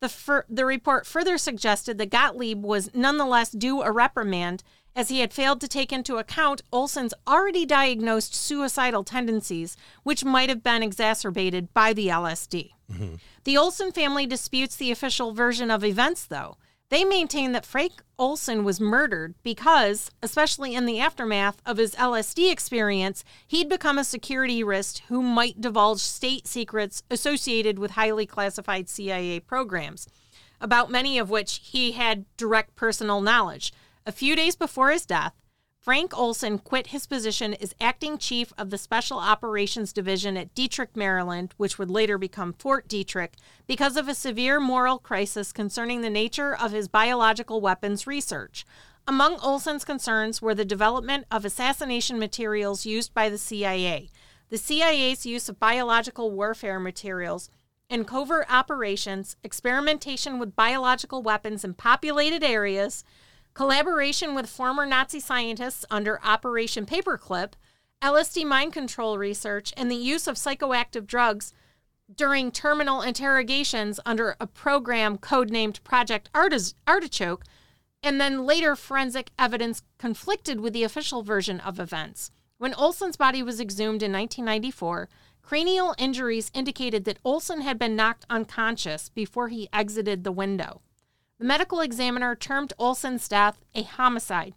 The, fir- the report further suggested that Gottlieb was nonetheless due a reprimand as he had failed to take into account Olson's already diagnosed suicidal tendencies, which might have been exacerbated by the LSD. Mm-hmm. The Olson family disputes the official version of events, though. They maintain that Frank Olson was murdered because, especially in the aftermath of his LSD experience, he'd become a security risk who might divulge state secrets associated with highly classified CIA programs, about many of which he had direct personal knowledge. A few days before his death, Frank Olson quit his position as acting chief of the Special Operations Division at Detrick, Maryland, which would later become Fort Detrick, because of a severe moral crisis concerning the nature of his biological weapons research. Among Olson's concerns were the development of assassination materials used by the CIA, the CIA's use of biological warfare materials, in covert operations, experimentation with biological weapons in populated areas, collaboration with former Nazi scientists under Operation Paperclip, LSD mind control research, and the use of psychoactive drugs during terminal interrogations under a program codenamed Project Artichoke, and then later forensic evidence conflicted with the official version of events. When Olson's body was exhumed in 1994, cranial injuries indicated that Olson had been knocked unconscious before he exited the window. The medical examiner termed Olson's death a homicide.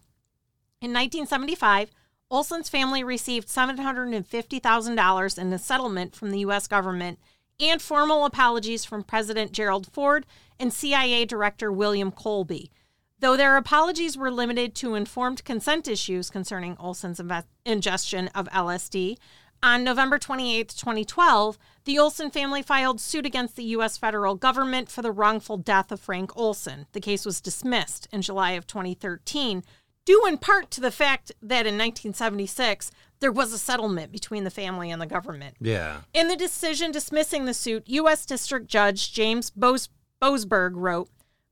In 1975, Olson's family received $750,000 in a settlement from the U.S. government and formal apologies from President Gerald Ford and CIA Director William Colby. Though their apologies were limited to informed consent issues concerning Olson's ingestion of LSD, on November 28, 2012, the Olson family filed suit against the U.S. federal government for the wrongful death of Frank Olson. The case was dismissed in July of 2013, due in part to the fact that in 1976 there was a settlement between the family and the government. Yeah. In the decision dismissing the suit, U.S. District Judge James Bos- Boasberg wrote,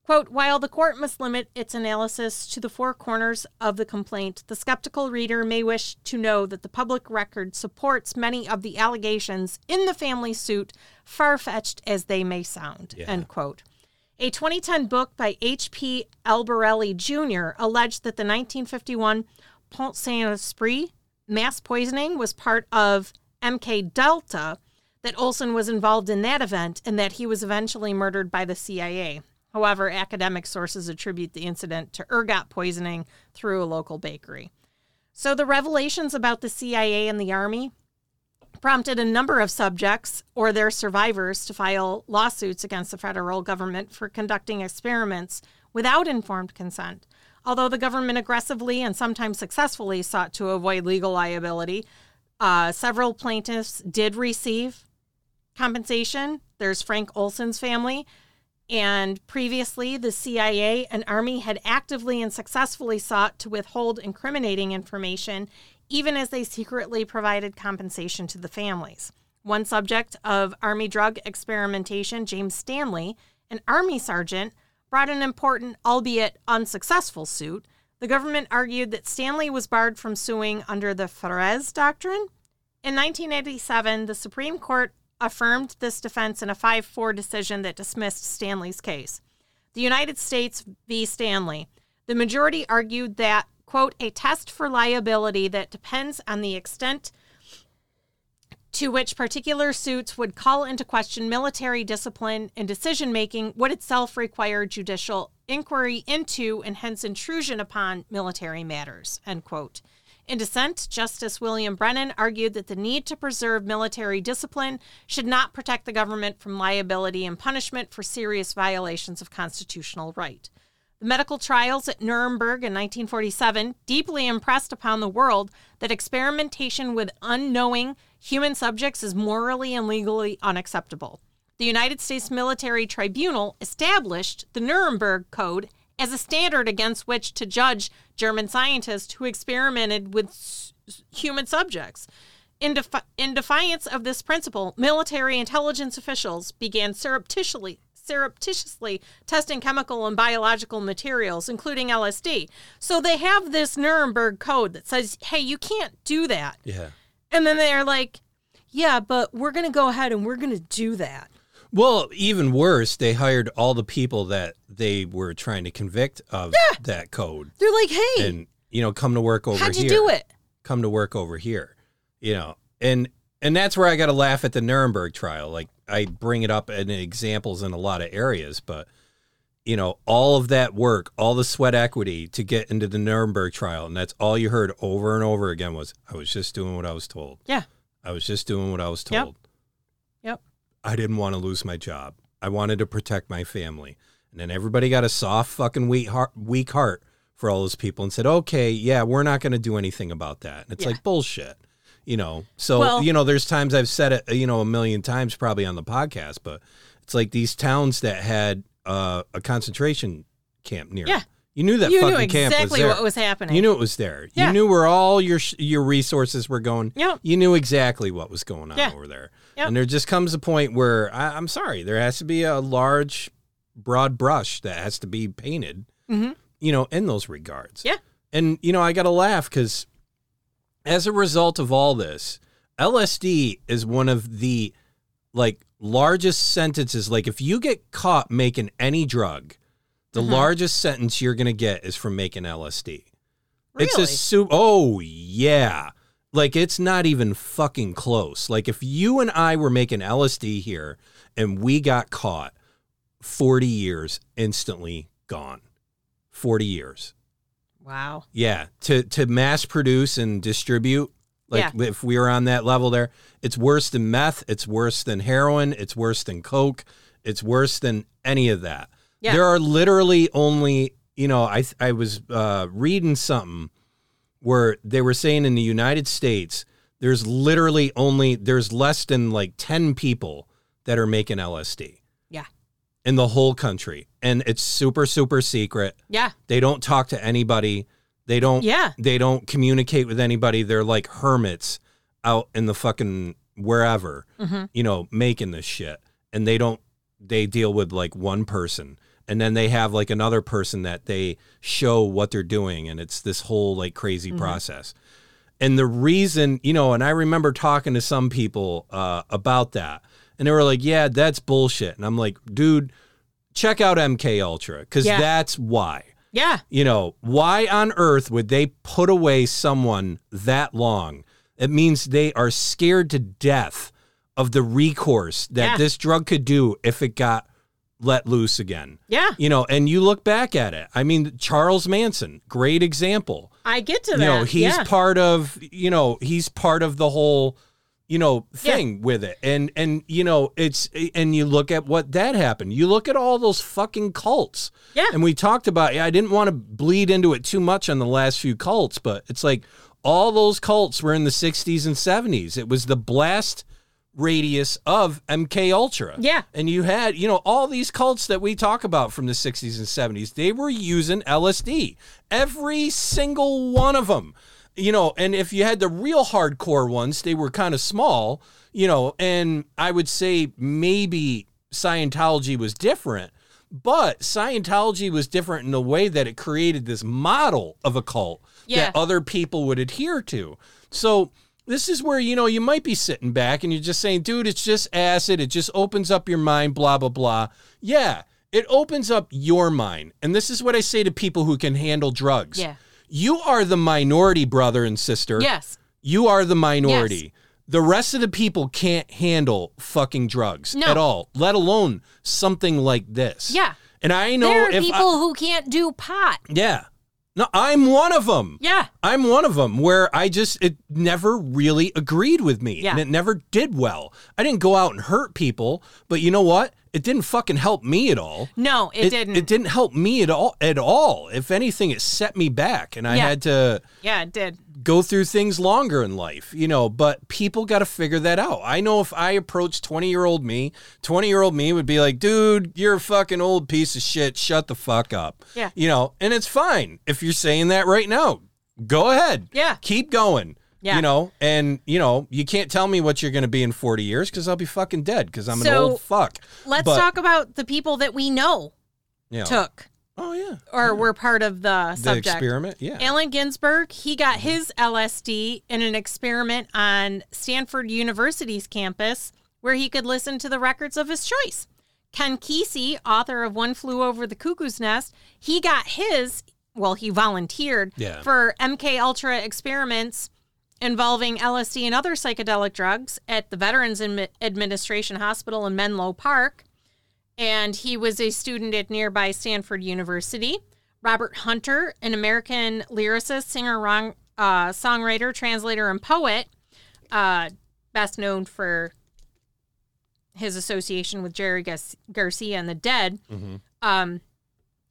quote, While the court must limit its analysis to the four corners of the complaint, the skeptical reader may wish to know that the public record supports many of the allegations in the family suit, far-fetched as they may sound, Yeah. end quote. A 2010 book by H.P. Albarelli Jr. alleged that the 1951 Pont Saint Esprit mass poisoning was part of MK Delta, that Olson was involved in that event, and that he was eventually murdered by the CIA. However, academic sources attribute the incident to ergot poisoning through a local bakery. So the revelations about the CIA and the Army prompted a number of subjects or their survivors to file lawsuits against the federal government for conducting experiments without informed consent. Although the government aggressively and sometimes successfully sought to avoid legal liability, uh, several plaintiffs did receive compensation. There's Frank Olson's family. And previously, the CIA and Army had actively and successfully sought to withhold incriminating information, even as they secretly provided compensation to the families. One subject of Army drug experimentation, James Stanley, an Army sergeant, brought an important, albeit unsuccessful, suit. The government argued that Stanley was barred from suing under the Feres Doctrine. In 1987, the Supreme Court affirmed this defense in a 5 4 decision that dismissed Stanley's case. The United States v. Stanley. The majority argued that, quote, a test for liability that depends on the extent to which particular suits would call into question military discipline and decision making would itself require judicial inquiry into and hence intrusion upon military matters. End quote. In dissent, Justice William Brennan argued that the need to preserve military discipline should not protect the government from liability and punishment for serious violations of constitutional right. The medical trials at Nuremberg in 1947 deeply impressed upon the world that experimentation with unknowing human subjects is morally and legally unacceptable. The United States Military Tribunal established the Nuremberg Code as a standard against which to judge German scientists who experimented with s- human subjects. In, defi- in defiance of this principle, military intelligence officials began surreptitiously surreptitiously testing chemical and biological materials, including LSD. So they have this Nuremberg code that says, hey, you can't do that. Yeah. And then they're like, yeah, but we're going to go ahead and we're going to do that. Well, even worse, they hired all the people that they were trying to convict of that code, They're like, hey, and you know, come to work over here. how'd you do it? Come to work over here. You know, and and that's where I got to laugh at the Nuremberg trial. Like I bring it up in examples in a lot of areas, but you know, all of that work, all the sweat equity to get into the Nuremberg trial, and that's all you heard over and over again was, "I was just doing what I was told. Yeah. I was just doing what I was told." Yep. I didn't want to lose my job. I wanted to protect my family. And then everybody got a soft fucking weak heart, weak heart for all those people and said, okay, yeah, we're not going to do anything about that. And it's Yeah. like bullshit, you know? So, Well- you know, there's times I've said it, you know, a million times probably on the podcast, but it's like these towns that had uh, a concentration camp near. Yeah. You knew that you fucking knew camp was exactly there. what was happening. You knew it was there. Yeah. You knew where all your sh- your resources were going. Yep. You knew exactly what was going on Yeah. over there. Yep. And there just comes a point where I, I'm sorry, there has to be a large, broad brush that has to be painted. Mhm. You know, in those regards. Yeah. And you know, I got to laugh because as a result of all this, LSD is one of the like largest sentences. Like if you get caught making any drug, the Mhm. largest sentence you're gonna get is from making LSD. It's a Really? oh yeah. Like it's not even fucking close. Like if you and I were making LSD here and we got caught, 40 years instantly gone. 40 years. wow. Yeah, to to mass produce and distribute, like if we were on that level there, it's worse than meth, it's worse than heroin, it's worse than coke, it's worse than any of that. Yeah. There are literally only, you know, I I was uh, reading something where they were saying in the United States there's literally only there's less than like 10 people that are making LSD Yeah. in the whole country and it's super super secret. Yeah. They don't talk to anybody. They don't Yeah. they don't communicate with anybody. They're like hermits out in the fucking wherever, hmm you know, making this shit. And they don't they deal with like one person. And then they have like another person that they show what they're doing and it's this whole like crazy Mhm. process. And the reason, you know, and I remember talking to some people uh, about that, and they were like, "Yeah, that's bullshit." And I'm like, "Dude, check out MK Ultra because Yeah. that's why." Yeah. you know, why on earth would they put away someone that long? It means they are scared to death of the recourse that Yeah. this drug could do if it got let loose again. Yeah. You know, and you look back at it. I mean, Charles Manson, great example. I get to You that. know, he's yeah. part of, you know, he's part of the whole you know Yeah. thing with it and and you know it's and you look at what that happened you look at all those fucking cults Yeah. and we talked about yeah, I didn't want to bleed into it too much on the last few cults, but it's like all those cults were in the 60s and 70s. It was the blast radius of MK Ultra. Yeah. And you had, you know, all these cults that we talk about from the 60s and 70s, they were using LSD. Every single one of them. You know, and if you had the real hardcore ones, they were kind of small, you know, and I would say maybe Scientology was different, but Scientology was different in the way that it created this model of a cult Yeah. that other people would adhere to. So this is where you know you might be sitting back and you're just saying, dude, it's just acid. It just opens up your mind. Blah blah blah. Yeah, it opens up your mind, and this is what I say to people who can handle drugs. Yeah. you are the minority, brother and sister. Yes. You are the minority. The rest of the people can't handle fucking drugs No. at all, let alone something like this. Yeah. And I know there are if I- people who can't do pot. yeah. No, I'm one of them. Yeah. I'm one of them where I just it never really agreed with me Yeah. and it never did well. I didn't go out and hurt people, but you know what? It didn't fucking help me at all. No, it, didn't. It didn't help me at all at all. If anything, it set me back and I Yeah. had to yeah, it did. go through things longer in life, you know, but people got to figure that out. I know if I approached 20 year old me, 20 year old me would be like, dude, you're a fucking old piece of shit. Shut the fuck up. Yeah. You know, and it's fine if you're saying that right now. Go ahead. Yeah. Keep going. Yeah. You know, and, you know, you can't tell me what you're going to be in 40 years because I'll be fucking dead because I'm an old fuck. Let's But- talk about the people that we know You know. took Oh, yeah. or were part of the The subject. experiment. Yeah. Allen Ginsberg, he got mm-hmm. his LSD in an experiment on Stanford University's campus where he could listen to the records of his choice. Ken Kesey, author of One Flew Over the Cuckoo's Nest, he got his, well, he volunteered Yeah. for MK Ultra experiments involving LSD and other psychedelic drugs at the Veterans Administration Hospital in Menlo Park and he was a student at nearby Stanford University. Robert Hunter, an American lyricist, singer, wrong, uh, songwriter, translator, and poet, uh, best known for his association with Jerry Garcia and the Dead. Um,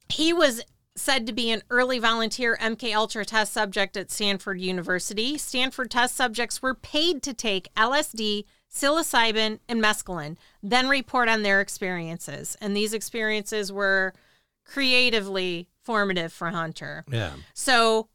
he was said to be an early volunteer MK Ultra test subject at Stanford University. Stanford test subjects were paid to take LSD, psilocybin, and mescaline, then report on their experiences. And these experiences were creatively formative for Hunter. yeah. So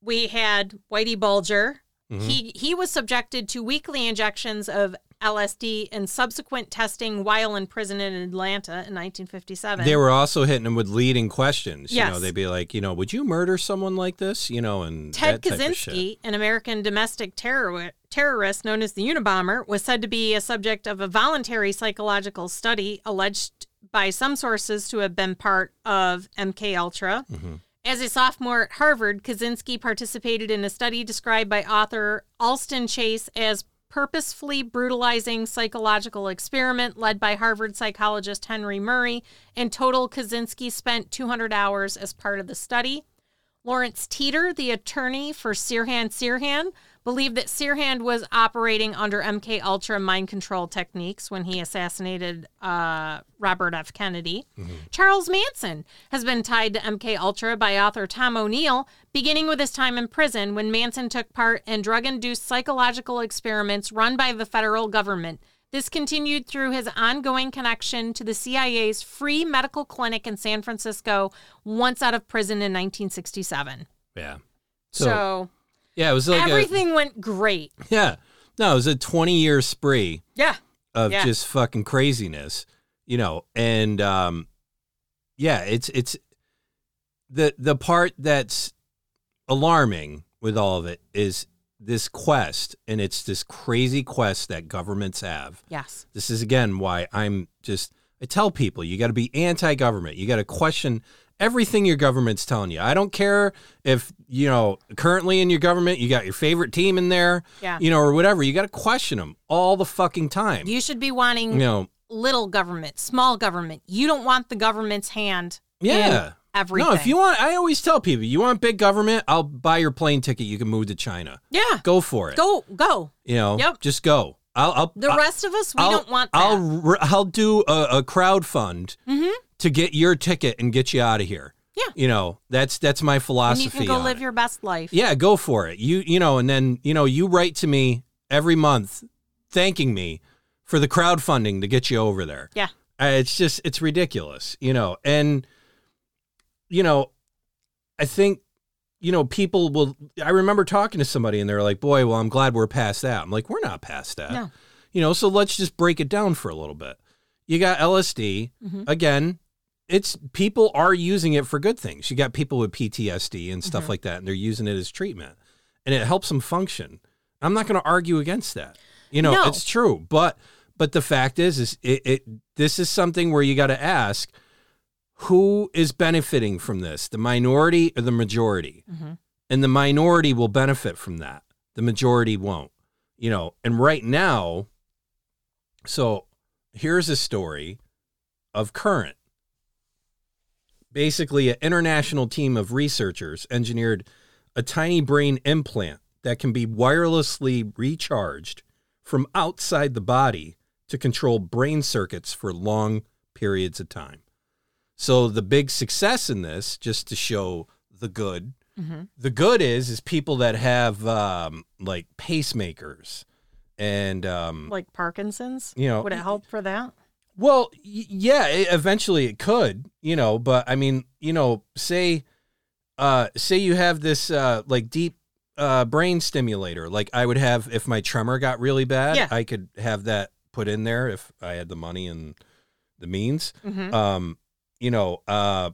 we had Whitey Bulger. Mm-hmm. He he was subjected to weekly injections of LSD and subsequent testing while in prison in Atlanta in 1957. They were also hitting him with leading questions. You know, they'd be like, you know, would you murder someone like this? You know, and Ted that type of shit. Kaczynski, an American domestic terror- terrorist known as the Unabomber, was said to be a subject of a voluntary psychological study alleged by some sources to have been part of MK Ultra. Mm-hmm. As a sophomore at Harvard, Kaczynski participated in a study described by author Alston Chase as purposefully brutalizing psychological experiment led by Harvard psychologist Henry Murray. In total, Kaczynski spent 200 hours as part of the study. Lawrence Teeter, the attorney for Sirhan Sirhan, believed that Sirhan was operating under MK Ultra mind control techniques when he assassinated uh, Robert F. Kennedy. Charles Manson has been tied to MK Ultra by author Tom O'Neill, beginning with his time in prison when Manson took part in drug-induced psychological experiments run by the federal government. This continued through his ongoing connection to the CIA's free medical clinic in San Francisco once out of prison in 1967. Yeah. So, So, yeah, it was like everything went great. yeah. No, it was a twenty year spree Yeah. of Yeah. just fucking craziness, you know. And um, yeah, it's it's the the part that's alarming with all of it is this quest, and it's this crazy quest that governments have. Yes. This is again why I'm just I tell people you got to be anti-government. You got to question everything your government's telling you. I don't care if, you know, currently in your government you got your favorite team in there, Yeah. you know, or whatever. You got to question them all the fucking time. You should be wanting you know, little government, small government. You don't want the government's hand yeah. in everything. No, if you want I always tell people, you want big government, I'll buy your plane ticket. You can move to China. Yeah. Go for it. Go, go. You know, Yep. just go. I'll, I'll The I'll- rest of us, we I'll- don't want that. I'll I'll do a, a crowd fund Mhm. To get your ticket and get you out of here. Yeah. You know, that's that's my philosophy. and you can go live it. your best life. Yeah, go for it. You you know, and then you know, you write to me every month thanking me for the crowdfunding to get you over there. Yeah. Uh, it's just it's ridiculous, you know. And you know, I think you know people will. I remember talking to somebody and they're like, "Boy, well, I'm glad we're past that." I'm like, "We're not past that." No. You know, so let's just break it down for a little bit. You got LSD Mhm. again. It's people are using it for good things. You got people with PTSD and stuff Mhm. like that, and they're using it as treatment, and it helps them function. I'm not going to argue against that. You know, No. it's true, but but the fact is, is it, it this is something where you got to ask who is benefiting from this, the minority or the majority, Mhm. and the minority will benefit from that. The majority won't. You know, and right now, so here's a story of current. Basically, an international team of researchers engineered a tiny brain implant that can be wirelessly recharged from outside the body to control brain circuits for long periods of time. So the big success in this, just to show the good, Mhm. the good is is people that have um, like pacemakers and um, Like Parkinson's. you know Would it help for that? Well, y- yeah, it, eventually it could, you know, but I mean, you know, say, uh, say you have this uh, like deep uh, brain stimulator, like I would have if my tremor got really bad, Yeah. I could have that put in there if I had the money and the means. Mm-hmm. Um, you know, uh,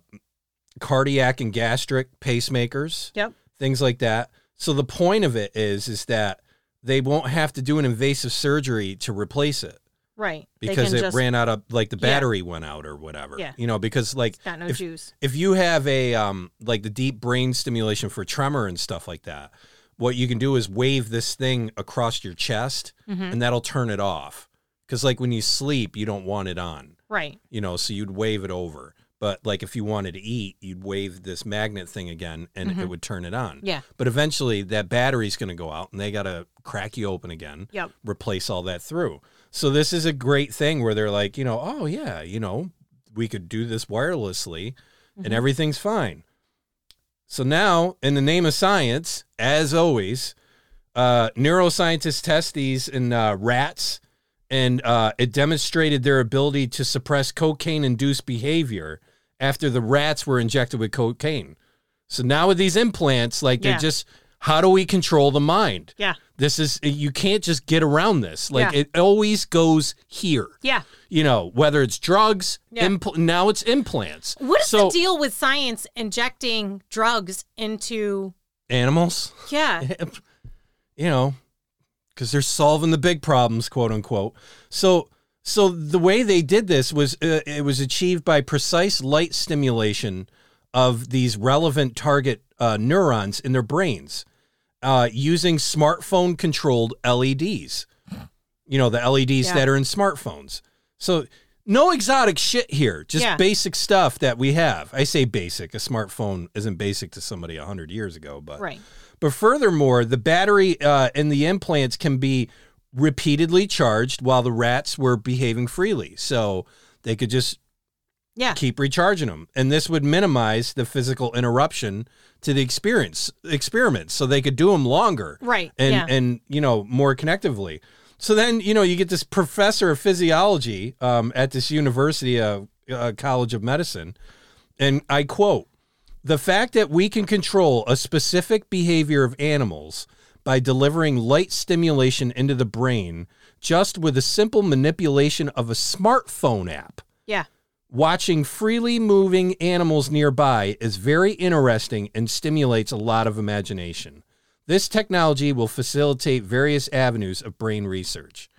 cardiac and gastric pacemakers, Yep. things like that. So the point of it is, is that they won't have to do an invasive surgery to replace it Right. Because it just, ran out of like the Yeah. battery went out or whatever. Yeah. You know, because like It's got no if, juice. if you have a um like the deep brain stimulation for tremor and stuff like that, what you can do is wave this thing across your chest Mhm. and that'll turn it off. Cuz like when you sleep, you don't want it on, Right. you know, so you'd wave it over. But like if you wanted to eat, you'd wave this magnet thing again and it Mhm. would turn it on. Yeah. But eventually that battery's going to go out and they got to crack you open again Yep. replace all that through. So this is a great thing where they're like, you know, oh yeah, you know, we could do this wirelessly and Mhm. everything's fine. So now, in the name of science, as always, uh, neuroscientists test these in uh, rats, and uh, it demonstrated their ability to suppress cocaine-induced behavior after the rats were injected with cocaine. So now with these implants, like they're just, how do we control the mind? Yeah. This is you can't just get around this. Like Yeah. it always goes here. Yeah. You know, whether it's drugs, Yeah. impl- now it's implants. What is so the deal with science injecting drugs into? animals, Yeah. you know, because they're solving the big problems, quote unquote. So, so the way they did this was uh, it was achieved by precise light stimulation of these relevant target uh, neurons in their brains uh, using smartphone controlled LEDs. You know, the LEDs Yeah. that are in smartphones. So, no exotic shit here, just Yeah. basic stuff that we have. I say basic. A smartphone isn't basic to somebody 100 years ago, but Right. but furthermore, the battery uh, in the implants can be repeatedly charged while the rats were behaving freely. So they could just Yeah. keep recharging them. And this would minimize the physical interruption to the experience experiments. So they could do them longer Right. and yeah. and you know more connectively. So then you know you get this professor of physiology um, at this University of uh, College of Medicine, and I quote: "The fact that we can control a specific behavior of animals by delivering light stimulation into the brain just with a simple manipulation of a smartphone app." yeah. Watching freely moving animals nearby is very interesting and stimulates a lot of imagination. This technology will facilitate various avenues of brain research.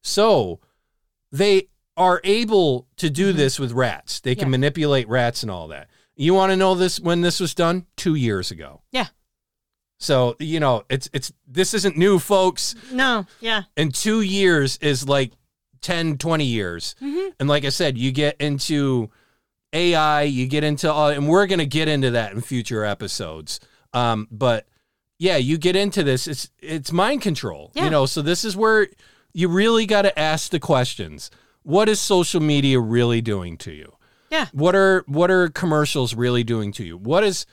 So, they are able to do mm-hmm. this with rats. They can Yeah. manipulate rats and all that. You want to know this when this was done? 2 years ago. Yeah. So, you know, it's it's this isn't new folks No. Yeah. and two years is like 10 20 years Mhm. and like i said you get into ai you get into all and we're going to get into that in future episodes um, but yeah you get into this it's it's mind control Yeah. you know so this is where you really got to ask the questions what is social media really doing to you Yeah. what are what are commercials really doing to you what is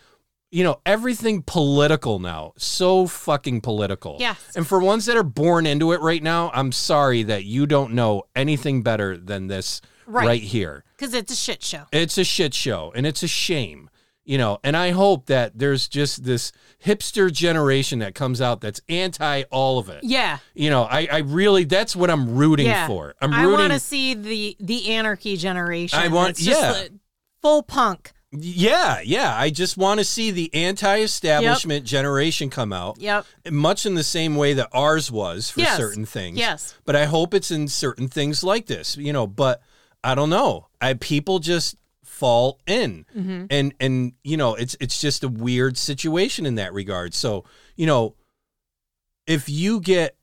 you know, everything political now. So fucking political. Yes. And for ones that are born into it right now, I'm sorry that you don't know anything better than this Right. right here. Because it's a shit show. It's a shit show and it's a shame. You know, and I hope that there's just this hipster generation that comes out that's anti all of it. Yeah. You know, I, I really that's what I'm rooting Yeah. for. I'm I rooting want to see the the anarchy generation. I want- yeah. full punk. Yeah, yeah. I just want to see the anti-establishment generation come out. Yep. Much in the same way that ours was for Yes. certain things. Yes. But I hope it's in certain things like this, you know, but I don't know. I people just fall in. Mm-hmm. And and you know, it's it's just a weird situation in that regard. So, you know, if you get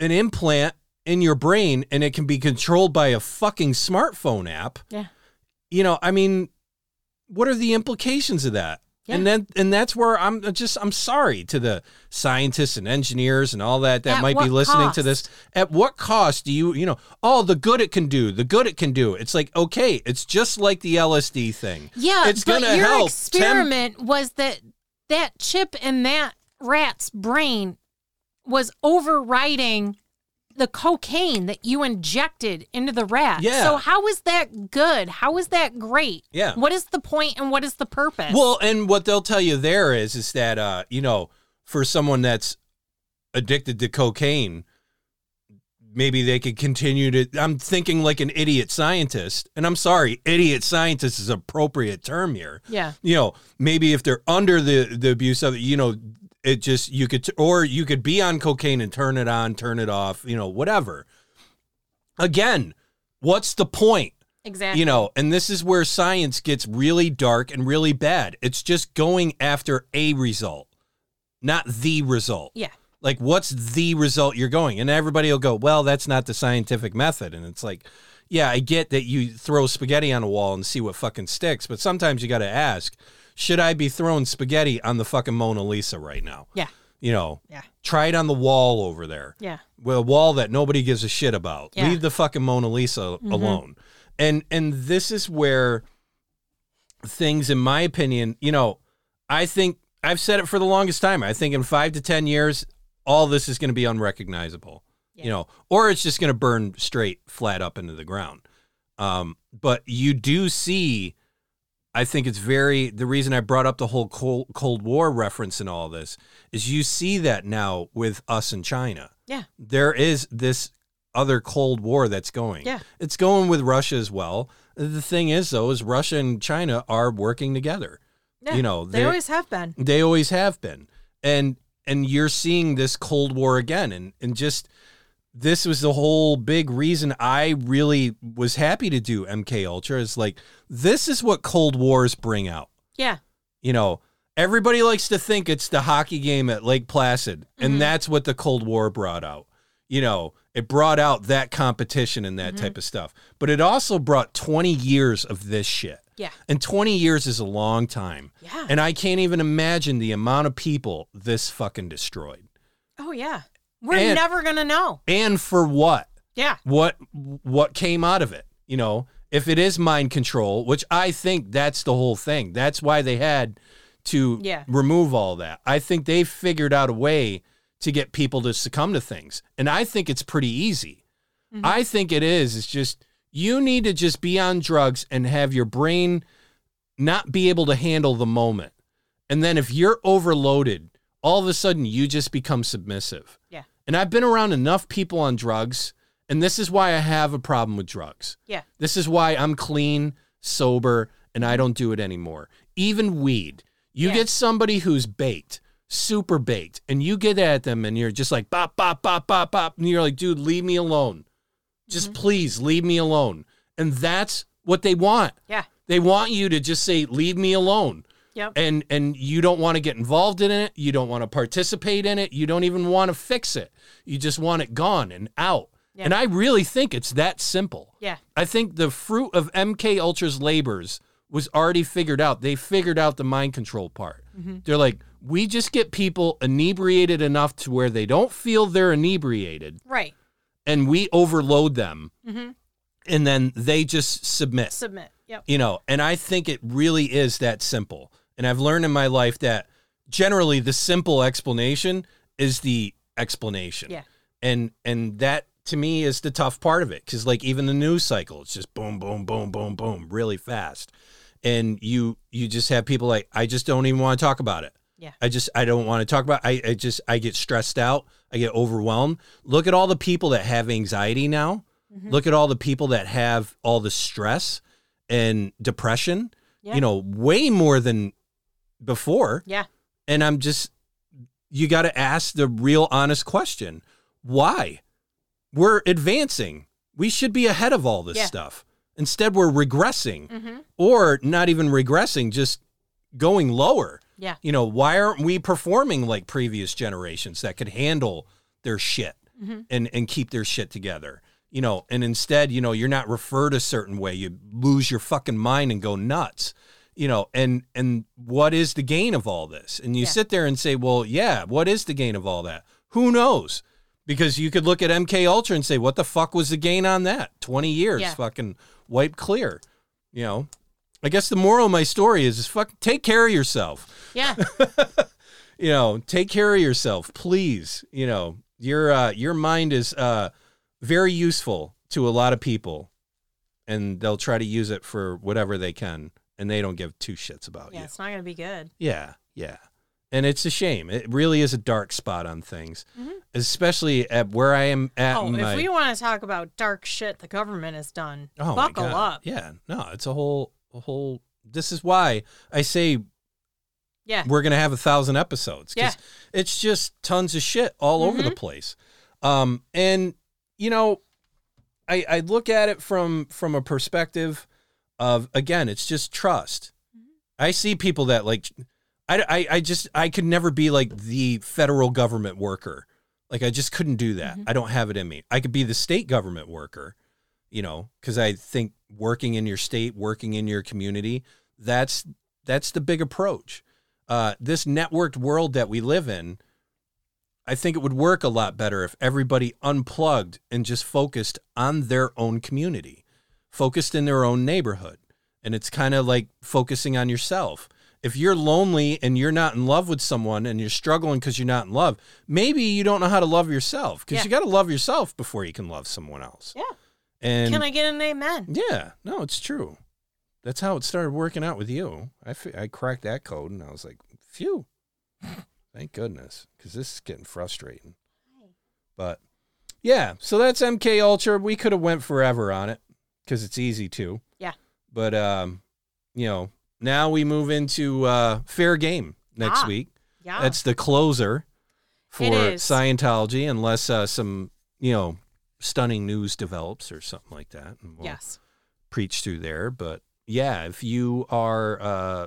an implant in your brain and it can be controlled by a fucking smartphone app, Yeah. you know, I mean, what are the implications of that? And then and that's where I'm just I'm sorry to the scientists and engineers and all that that At might be listening to this. At what cost do you, you know, oh the good it can do, the good it can do. It's like, okay, it's just like the LSD thing. Yeah, It's but gonna your help. experiment was that that chip in that rat's brain was overriding the cocaine that you injected into the rat. Yeah. So how is that good? How is that great? Yeah. What is the point and what is the purpose? Well, and what they'll tell you there is is that uh, you know, for someone that's addicted to cocaine, maybe they could continue to I'm thinking like an idiot scientist. And I'm sorry, idiot scientist is appropriate term here. yeah. You know, maybe if they're under the the abuse of it, you know, it just you could or you could be on cocaine and turn it on, turn it off, you know, whatever. Again, what's the point? Exactly. You know, and this is where science gets really dark and really bad. It's just going after a result, not the result. Yeah. Like, what's the result you're going? And everybody will go, well, that's not the scientific method. And it's like, yeah, I get that you throw spaghetti on a wall and see what fucking sticks, but sometimes you got to ask, should I be throwing spaghetti on the fucking Mona Lisa right now? Yeah. You know, Yeah. try it on the wall over there Yeah. well, a wall that nobody gives a shit about. Yeah. Leave the fucking Mona Lisa alone. And and this is where things, in my opinion, you know, I think I've said it for the longest time. I think in five to ten years, all this is going to be unrecognizable. You know, or it's just going to burn straight flat up into the ground. Um, but you do see. I think it's very the reason I brought up the whole Cold, Cold War reference and all this is you see that now with us and China Yeah. there is this other Cold War that's going. Yeah. It's going with Russia as well. The thing is, though, is Russia and China are working together. Yeah. You know, they always have been. They always have been. And and you're seeing this Cold War again. And and just this was the whole big reason I really was happy to do MK Ultra is like this is what Cold Wars bring out Yeah. you know, everybody likes to think it's the hockey game at Lake Placid, and Mhm. that's what the Cold War brought out. You know, it brought out that competition and Mm-hmm. that type of stuff, but it also brought 20 years of this shit. Yeah. And 20 years is a long time. Yeah. And I can't even imagine the amount of people this fucking destroyed. oh yeah. We're And- never gonna know. And for what? Yeah. what what came out of it you know if it is mind control which i think that's the whole thing that's why they had to Yeah. remove all that i think they figured out a way to get people to succumb to things and i think it's pretty easy Mm-hmm. i think it is it's just you need to just be on drugs and have your brain not be able to handle the moment and then if you're overloaded all of a sudden you just become submissive Yeah. And i've been around enough people on drugs and this is why i have a problem with drugs Yeah. this is why I'm clean, sober, and I don't do it anymore. Even weed. You Yeah. get somebody who's baked, super baked, and you get at them and you're just like bop, bop, bop, bop, bop. And you're like, dude, leave me alone. Just Mm-hmm. please leave me alone. And that's what they want. Yeah. They want you to just say, leave me alone. Yep. And and you don't want to get involved in it. You don't want to participate in it. You don't even want to fix it. You just want it gone and out. Yeah. And I really think it's that simple. Yeah. I think the fruit of MK Ultra's labors was already figured out. They figured out the mind control part. Mm-hmm. They're like, we just get people inebriated enough to where they don't feel they're inebriated, Right. and we overload them, Mm-hmm. and then they just submit. Submit. Yep. You know, and I think it really is that simple. And I've learned in my life that generally the simple explanation is the explanation. Yeah. And and that to me is the tough part of it cuz like even the news cycle it's just boom boom boom boom boom really fast. And you you just have people like I just don't even want to talk about it. Yeah. I just I don't want to talk about I, I just I get stressed out. I get overwhelmed. Look at all the people that have anxiety now. Mhm. Look at all the people that have all the stress and depression. Yeah. You know, way more than before. Yeah. And I'm just you got to ask the real honest question. Why? We're advancing. We should be ahead of all this Yeah. stuff. Instead we're regressing Mm-hmm. or not even regressing, just going lower. Yeah. You know, why aren't we performing like previous generations that could handle their shit Mhm. and and keep their shit together? You know, and instead, you know, you're not referred a certain way. You lose your fucking mind and go nuts. You know, and and what is the gain of all this? And you Yeah. sit there and say, "Well, yeah, what is the gain of all that? Who knows?" Because you could look at MK Ultra and say, "What the fuck was the gain on that? 20 years Yeah. fucking wiped clear." You know, I guess the moral of my story is, is fuck, take care of yourself. Yeah. You know, take care of yourself, please. You know, your uh, your mind is uh, very useful to a lot of people, and they'll try to use it for whatever they can, and they don't give two shits about you. Yeah. you. It's not gonna be good. Yeah, yeah. And it's a shame. It really is a dark spot on things, Mhm. especially at where I am at. Oh, my, if we want to talk about dark shit the government has done, Oh my buckle up. Yeah, no, it's a whole, a whole. This is why I say Yeah. we're gonna have a thousand episodes Yeah. it's just tons of shit all over the place. Um, and you know, I I look at it from from a perspective of again, it's just trust. I see people that like, I, I I just I could never be like the federal government worker. Like I just couldn't do that. Mhm. I don't have it in me. I could be the state government worker, you know, because I think working in your state, working in your community, that's that's the big approach. Uh, this networked world that we live in, I think it would work a lot better if everybody unplugged and just focused on their own community, focused in their own neighborhood. And it's kind of like focusing on yourself. If you're lonely and you're not in love with someone and you're struggling because you're not in love, maybe you don't know how to love yourself because Yeah. you got to love yourself before you can love someone else. Yeah. And Can I get an amen? yeah, no, it's true. That's how it started working out with you. I, I cracked that code and I was like, phew, thank goodness, because this is getting frustrating. But yeah, so that's MK Ultra. We could have went forever on it because it's easy to. Yeah. But um, you know, now we move into uh, fair game next Ah, week. Yeah. That's the closer for Scientology, unless uh, some you know stunning news develops or something like that. And we'll yes. preach through there. But yeah, if you are uh,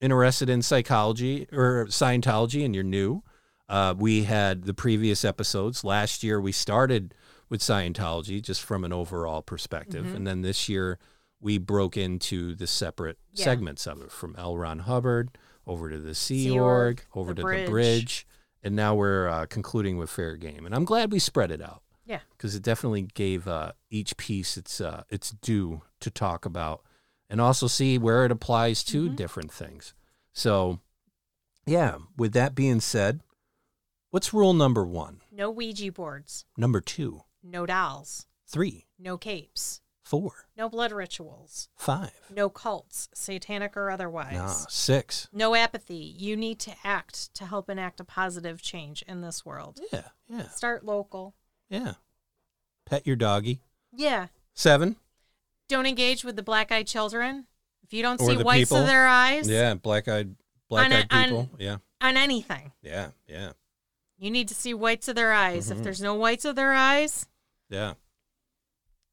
interested in psychology or Scientology and you're new, uh, we had the previous episodes. Last year we started with Scientology just from an overall perspective, Mhm. and then this year we broke into the separate Yeah. segments of it from L. Ron Hubbard over to the Sea Sea Org, over the to Bridge. the Bridge, and now we're uh, concluding with Fair Game. And I'm glad we spread it out Yeah. because it definitely gave uh, each piece its uh, its due to talk about, and also see where it applies to Mhm. different things. So, yeah. With that being said, what's rule number one? No Ouija boards. Number two, No dolls. three, No capes. four, No blood rituals. five, No cults, satanic or otherwise. nah, six. No apathy. You need to act to help enact a positive change in this world. Yeah, yeah, Start local. yeah. Pet your doggy. Yeah. Seven. Don't engage with the black eyed children. If you don't Or see the whites people. of their eyes Yeah, black eyed, black eyed On a- people. on- yeah, on anything, yeah, yeah, you need to see whites of their eyes. If mm-hmm. there's no whites of their eyes, yeah.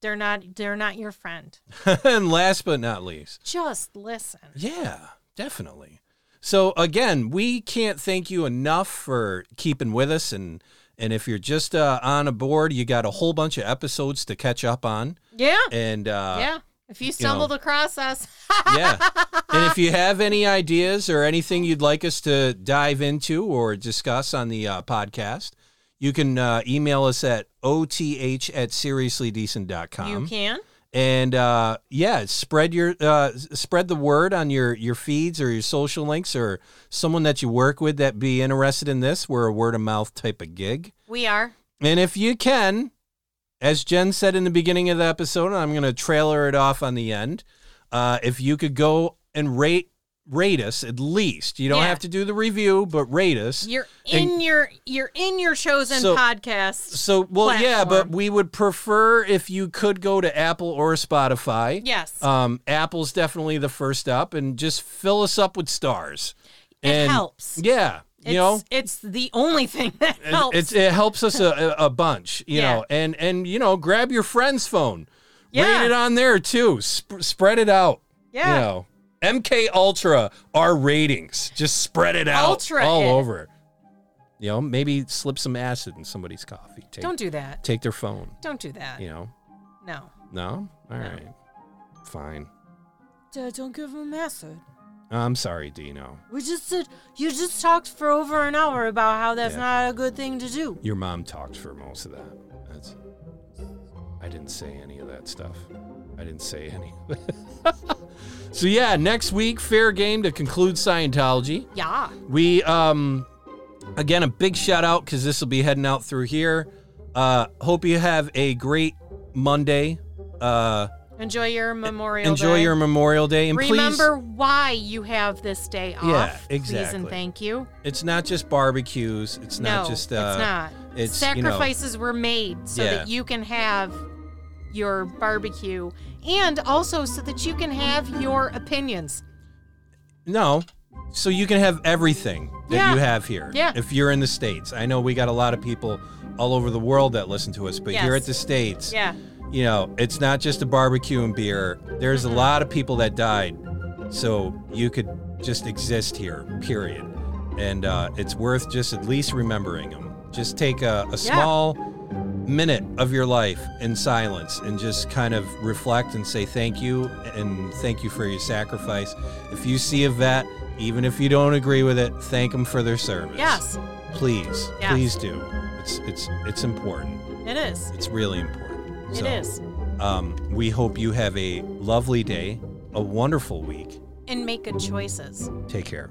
they're not they're not your friend. and last but not least, Just listen. Yeah, definitely. So again, we can't thank you enough for keeping with us and and if you're just uh, on a board, you got a whole bunch of episodes to catch up on. Yeah. And uh, yeah. If you stumbled across us, yeah. And if you have any ideas or anything you'd like us to dive into or discuss on the uh, podcast, you can uh, email us at oth at seriouslydecent.com. you can. And uh, yeah, spread your uh, spread the word on your your feeds or your social links or someone that you work with that be interested in this. We're a word of mouth type of gig. We are. And if you can, as Jenn said in the beginning of the episode, and I'm going to trailer it off on the end. Uh, if you could go and rate rate us at least, you don't Yeah. have to do the review, but rate us. You're And- in your you're in your chosen So- podcast. So, well, yeah, but we would prefer if you could go to Apple or Spotify. Yes. Um, Apple's definitely the first up, and just fill us up with stars. It And- helps. Yeah, it's, you know, it's the only thing that helps. It's, it helps us a, a a bunch, you Yeah. know, and and you know, grab your friend's phone, Yeah. rate it on there too, Sp- spread it out. Yeah. you know, MK Ultra, our ratings, just spread it out Ultra all it. over. You know, maybe slip some acid in somebody's coffee. Take, Don't do that. take their phone. Don't do that. You know, No. no, all right, fine. Dad, don't give him acid. I'm sorry, Dino. We just did. You just talked for over an hour about how that's Yeah. not a good thing to do. Your mom talked for most of that. That's. I didn't say any of that stuff. I didn't say any. so yeah, next week, fair game to conclude Scientology. Yeah. We um, again a big shout out because this will be heading out through here. Uh, hope you have a great Monday. Uh, Enjoy your Memorial day. enjoy Day. your Memorial Day, and please. Remember why you have this day off. Yeah, Please exactly. and thank you. it's not just barbecues. It's not just. Uh, it's not. it's, you know- Sacrifices were made so Yeah. that you can have your barbecue and also so that you can have your opinions. No. So you can have everything that Yeah. you have here. Yeah. If you're in the States. I know we got a lot of people all over the world that listen to us, but here at the States, Yeah. you know, it's not just a barbecue and beer. There's a lot of people that died. So you could just exist here, period. And uh, it's worth just at least remembering them. Just take a, a small minute of your life in silence and just kind of reflect and say thank you and thank you for your sacrifice. If you see a vet, even if you don't agree with it, thank them for their service. Yes, Please, Yes. please do. It's it's it's important. it is. It's really important. It So, is. Um, we hope you have a lovely day, a wonderful week. And make good choices. Take care.